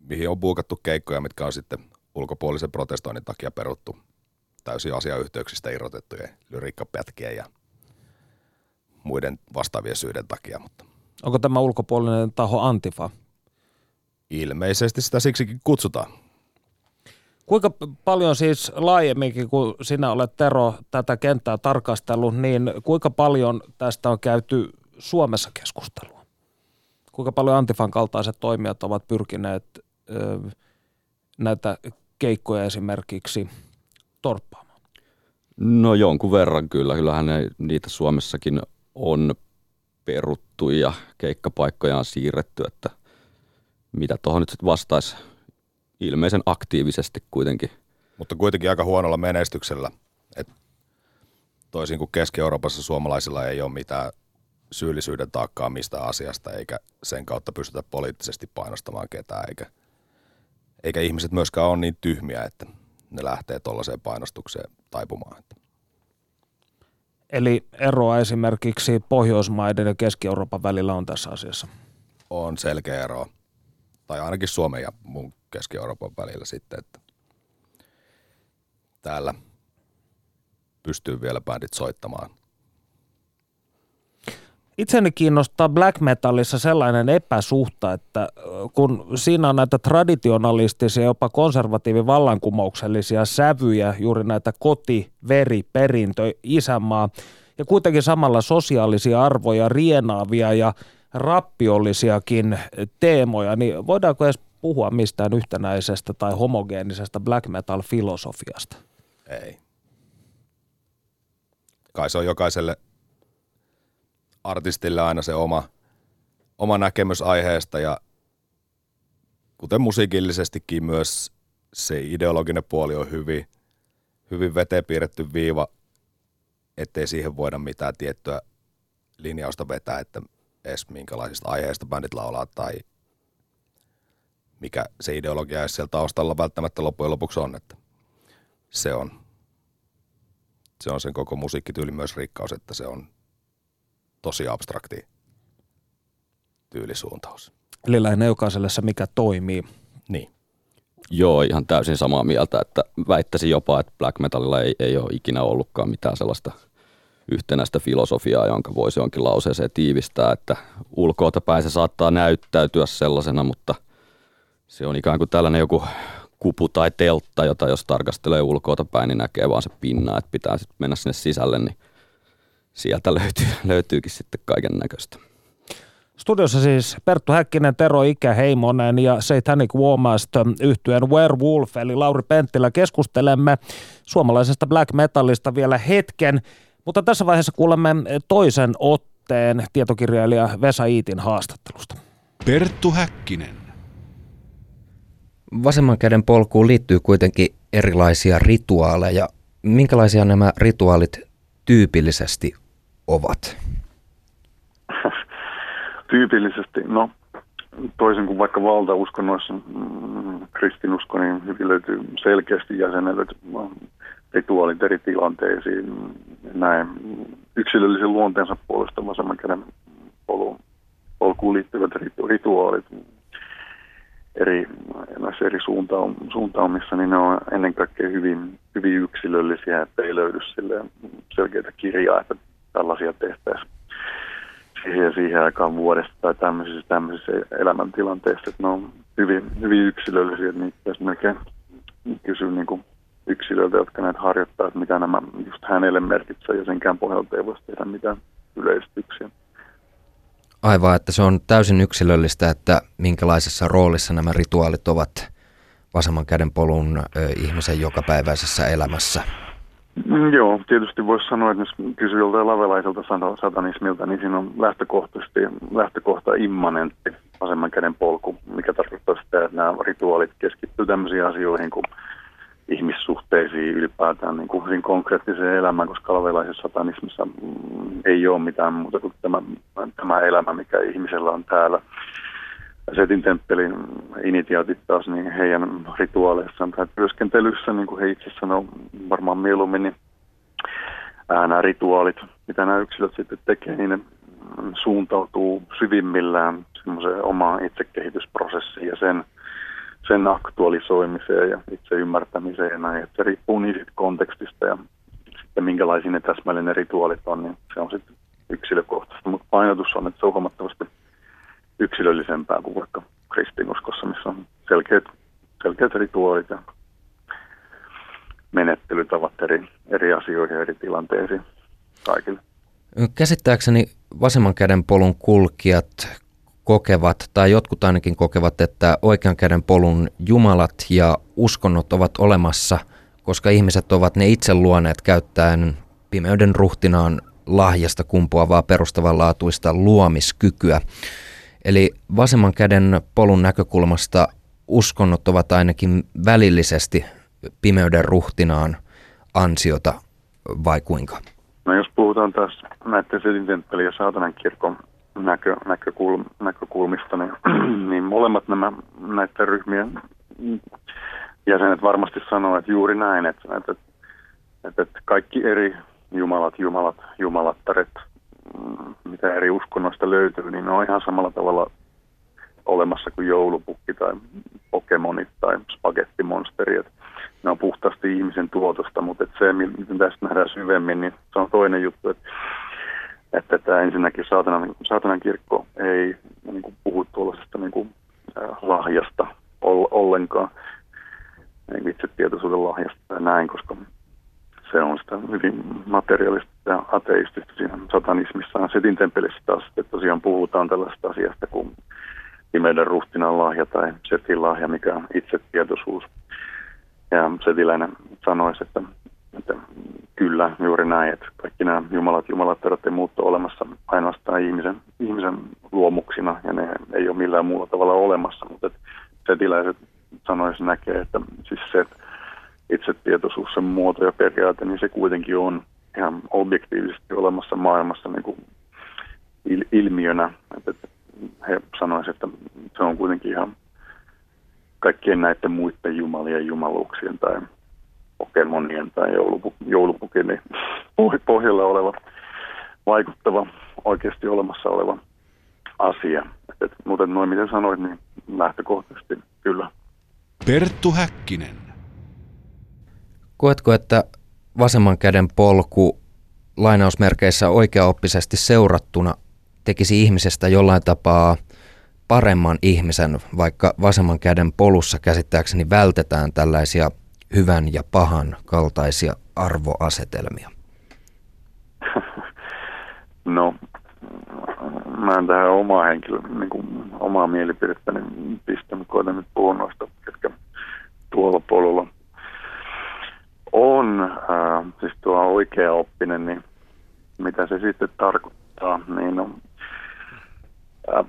mihin on buukattu keikkoja, mitkä on sitten ulkopuolisen protestoinnin takia peruttu täysin asiayhteyksistä irrotettujen lyriikkapätkien ja muiden vastaavien syiden takia, mutta Onko tämä ulkopuolinen taho Antifa? Ilmeisesti sitä siksikin kutsutaan. Kuinka paljon siis laajemminkin, kun sinä olet Tero tätä kenttää tarkastellut, niin kuinka paljon tästä on käyty Suomessa keskustelua? Kuinka paljon Antifan kaltaiset toimijat ovat pyrkineet ö, näitä keikkoja esimerkiksi torppaamaan? No jonkun verran kyllä. Kyllähän ne, niitä Suomessakin on peruttu ja keikkapaikkoja on siirretty, että mitä tuohon nyt sitten vastaisi ilmeisen aktiivisesti kuitenkin. Mutta kuitenkin aika huonolla menestyksellä. Et toisin kuin Keski-Euroopassa suomalaisilla ei ole mitään syyllisyyden taakkaa mistä asiasta, eikä sen kautta pystytä poliittisesti painostamaan ketään, eikä, eikä ihmiset myöskään ole niin tyhmiä, että ne lähtee tuollaiseen painostukseen taipumaan. Eli eroa esimerkiksi Pohjoismaiden ja Keski-Euroopan välillä on tässä asiassa? On selkeä ero. Tai ainakin Suomen ja muun Keski-Euroopan välillä sitten, että täällä pystyy vielä bändit soittamaan. Itseni kiinnostaa black metalissa sellainen epäsuhta, että kun siinä on näitä traditionalistisia, jopa konservatiivivallankumouksellisia sävyjä, juuri näitä koti, veri, perintö, isänmaa, ja kuitenkin samalla sosiaalisia arvoja, rienaavia ja rappiollisiakin teemoja, niin voidaanko edes puhua mistään yhtenäisestä tai homogeenisesta black metal filosofiasta? Ei. Kai se on jokaiselle artistille aina se oma, oma näkemys aiheesta ja kuten musiikillisestikin myös se ideologinen puoli on hyvin, hyvin veteen piirretty viiva, ettei siihen voida mitään tiettyä linjausta vetää, että edes minkälaisista aiheista bändit laulaa tai mikä se ideologia edes siellä taustalla välttämättä loppujen lopuksi on, että se on, se on sen koko musiikkityyli myös rikkaus, että se on tosi abstrakti tyylisuuntaus. Eli lähinnä jokaiselle se, mikä toimii. Niin. Joo, ihan täysin samaa mieltä, että väittäisin jopa, että black metalilla ei, ei ole ikinä ollutkaan mitään sellaista yhtenäistä filosofiaa, jonka voisi jonkin lauseeseen tiivistää, että ulkoota päin se saattaa näyttäytyä sellaisena, mutta se on ikään kuin tällainen joku kupu tai teltta, jota jos tarkastelee ulkoota päin, niin näkee vaan se pinna, että pitää sitten mennä sinne sisälle, niin sieltä löytyy, (laughs) löytyykin sitten kaiken näköistä. Studiossa siis Perttu Häkkinen, Tero Ikä Heimonen ja Satanic Warmast yhtyeen Werewolf eli Lauri Penttilä keskustelemme suomalaisesta black metallista vielä hetken, mutta tässä vaiheessa kuulemme toisen otteen tietokirjailija Vesa Iitin haastattelusta. Perttu Häkkinen. Vasemman käden polkuun liittyy kuitenkin erilaisia rituaaleja. Minkälaisia nämä rituaalit tyypillisesti ovat? (laughs) Tyypillisesti, no toisin kuin vaikka valtauskonnoissa, mm, kristinusko, niin hyvin löytyy selkeästi jäsenellyt rituaalit eri tilanteisiin. Näin yksilöllisen luonteensa puolesta vasemman käden polkuun liittyvät rituaalit eri, näissä eri suuntaumissa, niin ne on ennen kaikkea hyvin, hyvin yksilöllisiä, että ei löydy selkeitä kirjaa, että tällaisia tehtäisiin siihen siihen aikaan vuodesta tai tämmöisissä, tämmöisissä elämäntilanteissa, että ne on hyvin, hyvin yksilöllisiä, niitä pitäisi melkein kysyä niin kuin yksilöiltä, jotka näitä harjoittaa, että mitä nämä just hänelle merkitsee ja senkään pohjalta ei voisi tehdä mitään yleistyksiä. Aivan, että se on täysin yksilöllistä, että minkälaisessa roolissa nämä rituaalit ovat vasemman käden polun ihmisen jokapäiväisessä elämässä. Mm, joo, tietysti voisi sanoa, että jos kysyy joltain lavelaiselta satanismilta, niin siinä on lähtökohtaisesti lähtökohta immanentti vasemman käden polku, mikä tarkoittaa sitä, että nämä rituaalit keskittyy tämmöisiin asioihin kuin ihmissuhteisiin ylipäätään niin kuin hyvin konkreettiseen elämään, koska lavelaisessa satanismissa mm, ei ole mitään muuta kuin tämä, tämä elämä, mikä ihmisellä on täällä. Setin temppelin initiaatit taas niin heidän rituaaleissaan tai työskentelyssä, niin kuin he itse sanoo varmaan mieluummin, niin nämä rituaalit, mitä nämä yksilöt sitten tekee, niin ne suuntautuu syvimmillään semmoiseen omaan itsekehitysprosessiin ja sen – sen aktualisoimiseen ja itse ymmärtämiseen ja näin. Että se riippuu niin kontekstista ja sitten minkälaisia ne täsmälleen ne rituaalit on, niin se on sitten yksilökohtaista. Mutta painotus on, että se on huomattavasti yksilöllisempää kuin vaikka kristinuskossa, missä on selkeät, selkeät rituaalit ja menettelytavat eri, eri asioihin ja eri tilanteisiin kaikille. Käsittääkseni vasemman käden polun kulkijat kokevat, tai jotkut ainakin kokevat, että oikean käden polun jumalat ja uskonnot ovat olemassa, koska ihmiset ovat ne itse luoneet käyttäen pimeyden ruhtinaan lahjasta kumpuavaa perustavanlaatuista luomiskykyä. Eli vasemman käden polun näkökulmasta uskonnot ovat ainakin välillisesti pimeyden ruhtinaan ansiota, vai kuinka? No jos puhutaan taas näiden Sedin ja saatanan kirkon näkö, näkökulm, näkökulmista, niin, (clears throat) niin molemmat nämä näiden ryhmien jäsenet varmasti sanoo, että juuri näin, että, että, että, että kaikki eri jumalat, jumalat, jumalattaret, mitä eri uskonnoista löytyy, niin ne on ihan samalla tavalla olemassa kuin joulupukki tai pokemonit tai spagettimonsteri. Että ne on puhtaasti ihmisen tuotosta, mutta että se, miten tästä nähdään syvemmin, niin se on toinen juttu. Että että, että ensinnäkin saatanan, saatanan kirkko ei niin kuin, puhu tuollaisesta niin kuin, lahjasta ollenkaan, niin itse tietoisuuden lahjasta ja näin, koska se on sitä hyvin materiaalista ja ateistista siinä satanismissa. Setin temppelissä taas että tosiaan puhutaan tällaista asiasta kuin pimeyden ruhtinan lahja tai setin lahja, mikä on itse tietoisuus. Ja setiläinen sanoisi, että että kyllä, juuri näin, että kaikki nämä jumalat, jumalattarot ja muut olemassa ainoastaan ihmisen, ihmisen luomuksina ja ne ei ole millään muulla tavalla olemassa, mutta että setiläiset sanoisi näkee, että siis se, että itsetietoisuus, sen muoto ja periaate, niin se kuitenkin on ihan objektiivisesti olemassa maailmassa niin kuin il, ilmiönä. Että, että he sanoisivat, että se on kuitenkin ihan kaikkien näiden muiden jumalien, jumaluuksien tai Pokemonien tai joulupu, joulupukin pohjalla oleva vaikuttava, oikeasti olemassa oleva asia. Et, mutta noin miten sanoit, niin lähtökohtaisesti kyllä. Perttu Häkkinen. Koetko, että vasemman käden polku lainausmerkeissä oikeaoppisesti seurattuna tekisi ihmisestä jollain tapaa paremman ihmisen, vaikka vasemman käden polussa käsittääkseni vältetään tällaisia hyvän ja pahan kaltaisia arvoasetelmia? (laughs) No, mä en tähän omaa henkilö, niin kuin omaa mielipidettäni pistänyt, koitan nyt puhua noista, ketkä tuolla polulla on. Äh, siis tuo oikea oppinen, niin mitä se sitten tarkoittaa, niin no, äh,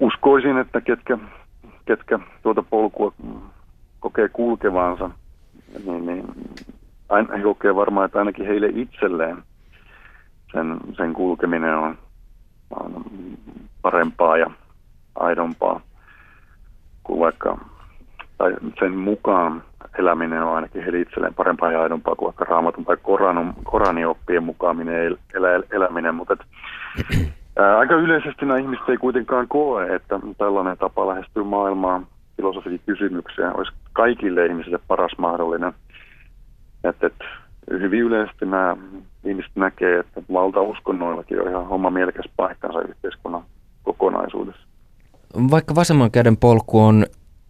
uskoisin, että ketkä, ketkä tuota polkua kokee kulkevansa, niin, niin aina, he kokee varmaan, että ainakin heille itselleen sen, sen kulkeminen on, on parempaa ja aidompaa kuin vaikka, tai sen mukaan eläminen on ainakin heille itselleen parempaa ja aidompaa kuin vaikka raamatun tai koranin, koranin oppien mukaaminen elä, eläminen, mutta et, (clears throat) ää, aika yleisesti nämä ihmiset ei kuitenkaan koe, että tällainen tapa lähestyä maailmaa kysymyksiä olisi kaikille ihmisille paras mahdollinen. Että, että hyvin yleisesti nämä ihmiset näkee, että valtauskonnoillakin on ihan oma mielekäs paikkansa yhteiskunnan kokonaisuudessa. Vaikka vasemman käden polku on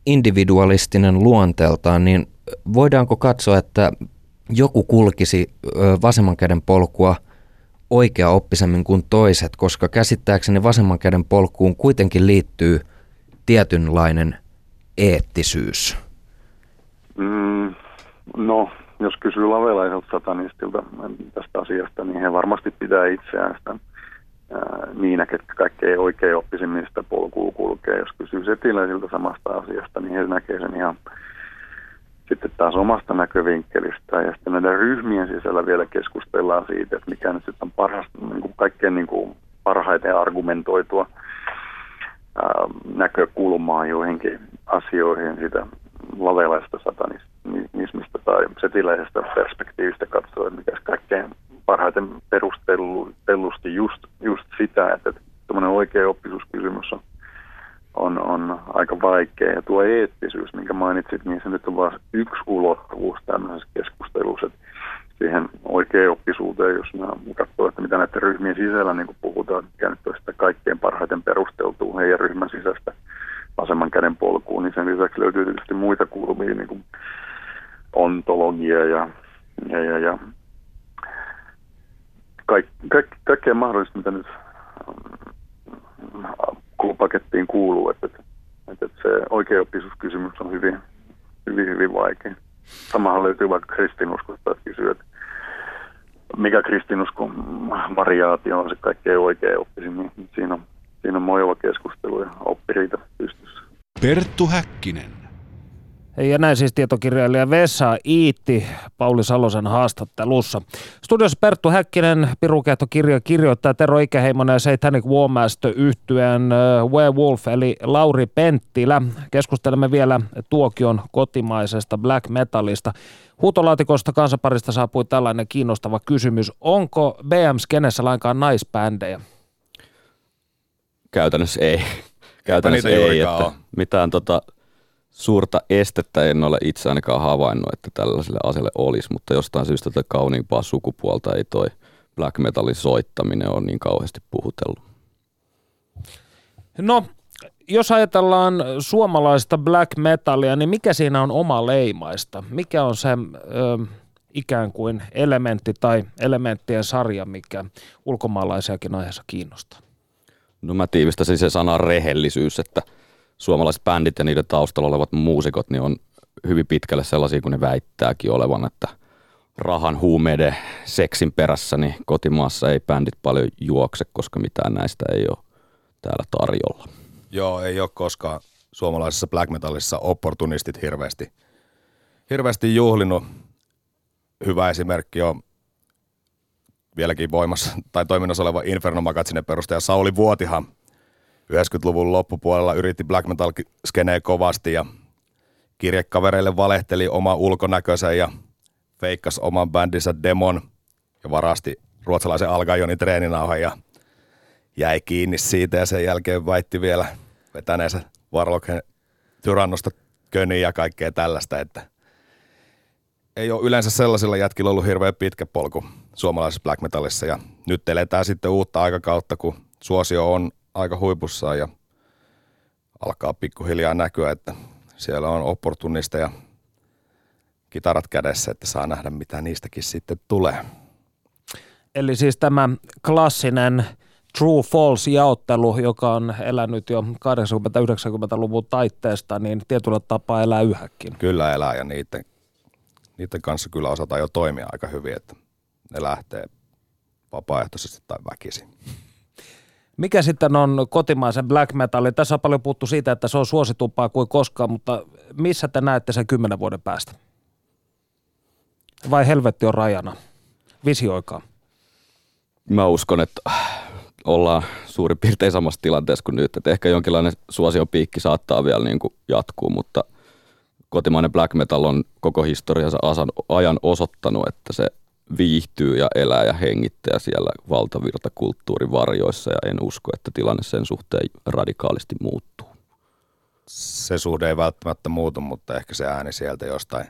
individualistinen luonteeltaan, niin voidaanko katsoa, että joku kulkisi vasemman käden polkua oikea oppisemmin kuin toiset, koska käsittääkseni vasemman käden polkuun kuitenkin liittyy tietynlainen eettisyys? Mm, no, jos kysyy lavelaiselta satanistilta tästä asiasta, niin he varmasti pitää itseään sitä niinä, ketkä kaikkein oikein oppisimmin sitä polkua kulkee. Jos kysyy setiläisiltä samasta asiasta, niin he näkee sen ihan sitten taas omasta näkövinkkelistä. Ja sitten näiden ryhmien sisällä vielä keskustellaan siitä, että mikä nyt sitten on paras, niin kuin kaikkein niin kuin parhaiten argumentoitua ää, näkökulmaa joihinkin asioihin sitä lavelaista satanismista tai setiläisestä perspektiivistä katsoen, mikä kaikkein parhaiten perustellusti just, just sitä, että tämmöinen oikea oppisuuskysymys on, on, on aika vaikea. Ja tuo eettisyys, minkä mainitsit, niin se nyt on vain yksi ulottuvuus tämmöisessä keskustelussa. Että siihen oikea oppisuuteen, jos mä katsoo, että mitä näiden ryhmien sisällä niin puhutaan, mikä nyt sitä kaikkein parhaiten perusteltuu heidän ryhmän sisäistä vasemman käden polkuun, niin sen lisäksi löytyy tietysti muita kulmia, niin kuin ontologia ja, ja, ja, ja kaik, kaik, kaikkea mahdollista, mitä nyt pakettiin kuuluu, että, että, että se oikeaoppisuuskysymys on hyvin, hyvin, hyvin vaikea. Samahan löytyy vaikka kristinuskosta, että kysyy, että mikä kristinuskon variaatio on se kaikkein oikea oppisin, niin siinä on, siinä on mojova keskustelu ja oppiriita pystyssä. Perttu Häkkinen. Ja näin siis tietokirjailija Vesa Iitti Pauli Salosen haastattelussa. Studiossa Perttu Häkkinen, Pirukehtokirja kirjoittaa Tero Ikäheimonen ja Satanic Warmaster yhtyeen Werewolf eli Lauri Penttilä. Keskustelemme vielä Tuokion kotimaisesta black metalista. Huutolaatikosta kansaparista saapui tällainen kiinnostava kysymys. Onko BM-skenessä lainkaan naisbändejä? Käytännössä ei. Käytännössä ei, että mitään tota, suurta estettä en ole itse ainakaan havainnut, että tällaiselle asialle olisi, mutta jostain syystä tätä kauniimpaa sukupuolta ei toi black metalin soittaminen ole niin kauheasti puhutellut. No, jos ajatellaan suomalaista black metalia, niin mikä siinä on oma leimaista? Mikä on se ö, ikään kuin elementti tai elementtien sarja, mikä ulkomaalaisiakin aiheessa kiinnostaa? No mä tiivistäisin se sanan rehellisyys, että – suomalaiset bändit ja niiden taustalla olevat muusikot niin on hyvin pitkälle sellaisia kuin ne väittääkin olevan, että rahan, huumeiden, seksin perässä, niin kotimaassa ei bändit paljon juokse, koska mitään näistä ei ole täällä tarjolla. Joo, ei ole koskaan suomalaisessa black metalissa opportunistit hirveästi, hirveästi juhlinut. Hyvä esimerkki on vieläkin voimassa tai toiminnassa oleva Inferno Magazine perustaja Sauli Vuotihan 90-luvun loppupuolella yritti black metal skeneen kovasti ja kirjekavereille valehteli oma ulkonäköisen ja feikkas oman bändinsä demon ja varasti ruotsalaisen Algajonin treeninauhan ja jäi kiinni siitä ja sen jälkeen väitti vielä vetäneensä Warlocken tyrannosta köniä ja kaikkea tällaista, että ei ole yleensä sellaisilla jätkillä ollut hirveän pitkä polku suomalaisessa black metalissa ja nyt eletään sitten uutta aikakautta, kun suosio on aika huipussaan ja alkaa pikkuhiljaa näkyä, että siellä on opportunista ja kitarat kädessä, että saa nähdä mitä niistäkin sitten tulee. Eli siis tämä klassinen true false jaottelu, joka on elänyt jo 80-90-luvun taitteesta, niin tietyllä tapaa elää yhäkin. Kyllä elää ja niiden, niiden kanssa kyllä osataan jo toimia aika hyvin, että ne lähtee vapaaehtoisesti tai väkisin. Mikä sitten on kotimaisen black metalin? Tässä on paljon puhuttu siitä, että se on suositumpaa kuin koskaan, mutta missä te näette sen kymmenen vuoden päästä? Vai helvetti on rajana? Visioikaa. Mä uskon, että ollaan suurin piirtein samassa tilanteessa kuin nyt. Että ehkä jonkinlainen suosion piikki saattaa vielä niin kuin jatkuu, mutta kotimainen black metal on koko historiansa ajan osoittanut, että se viihtyy ja elää ja hengittää siellä valtavirtakulttuurin varjoissa ja en usko, että tilanne sen suhteen radikaalisti muuttuu. Se suhde ei välttämättä muutu, mutta ehkä se ääni sieltä jostain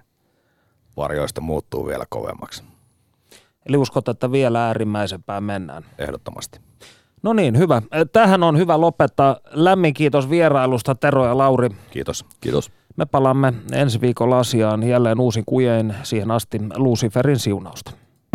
varjoista muuttuu vielä kovemmaksi. Eli uskot, että vielä äärimmäisempään mennään? Ehdottomasti. No niin, hyvä. Tähän on hyvä lopettaa. Lämmin kiitos vierailusta Tero ja Lauri. Kiitos. Kiitos. Me palaamme ensi viikolla asiaan jälleen uusin kujein siihen asti Luciferin siunausta.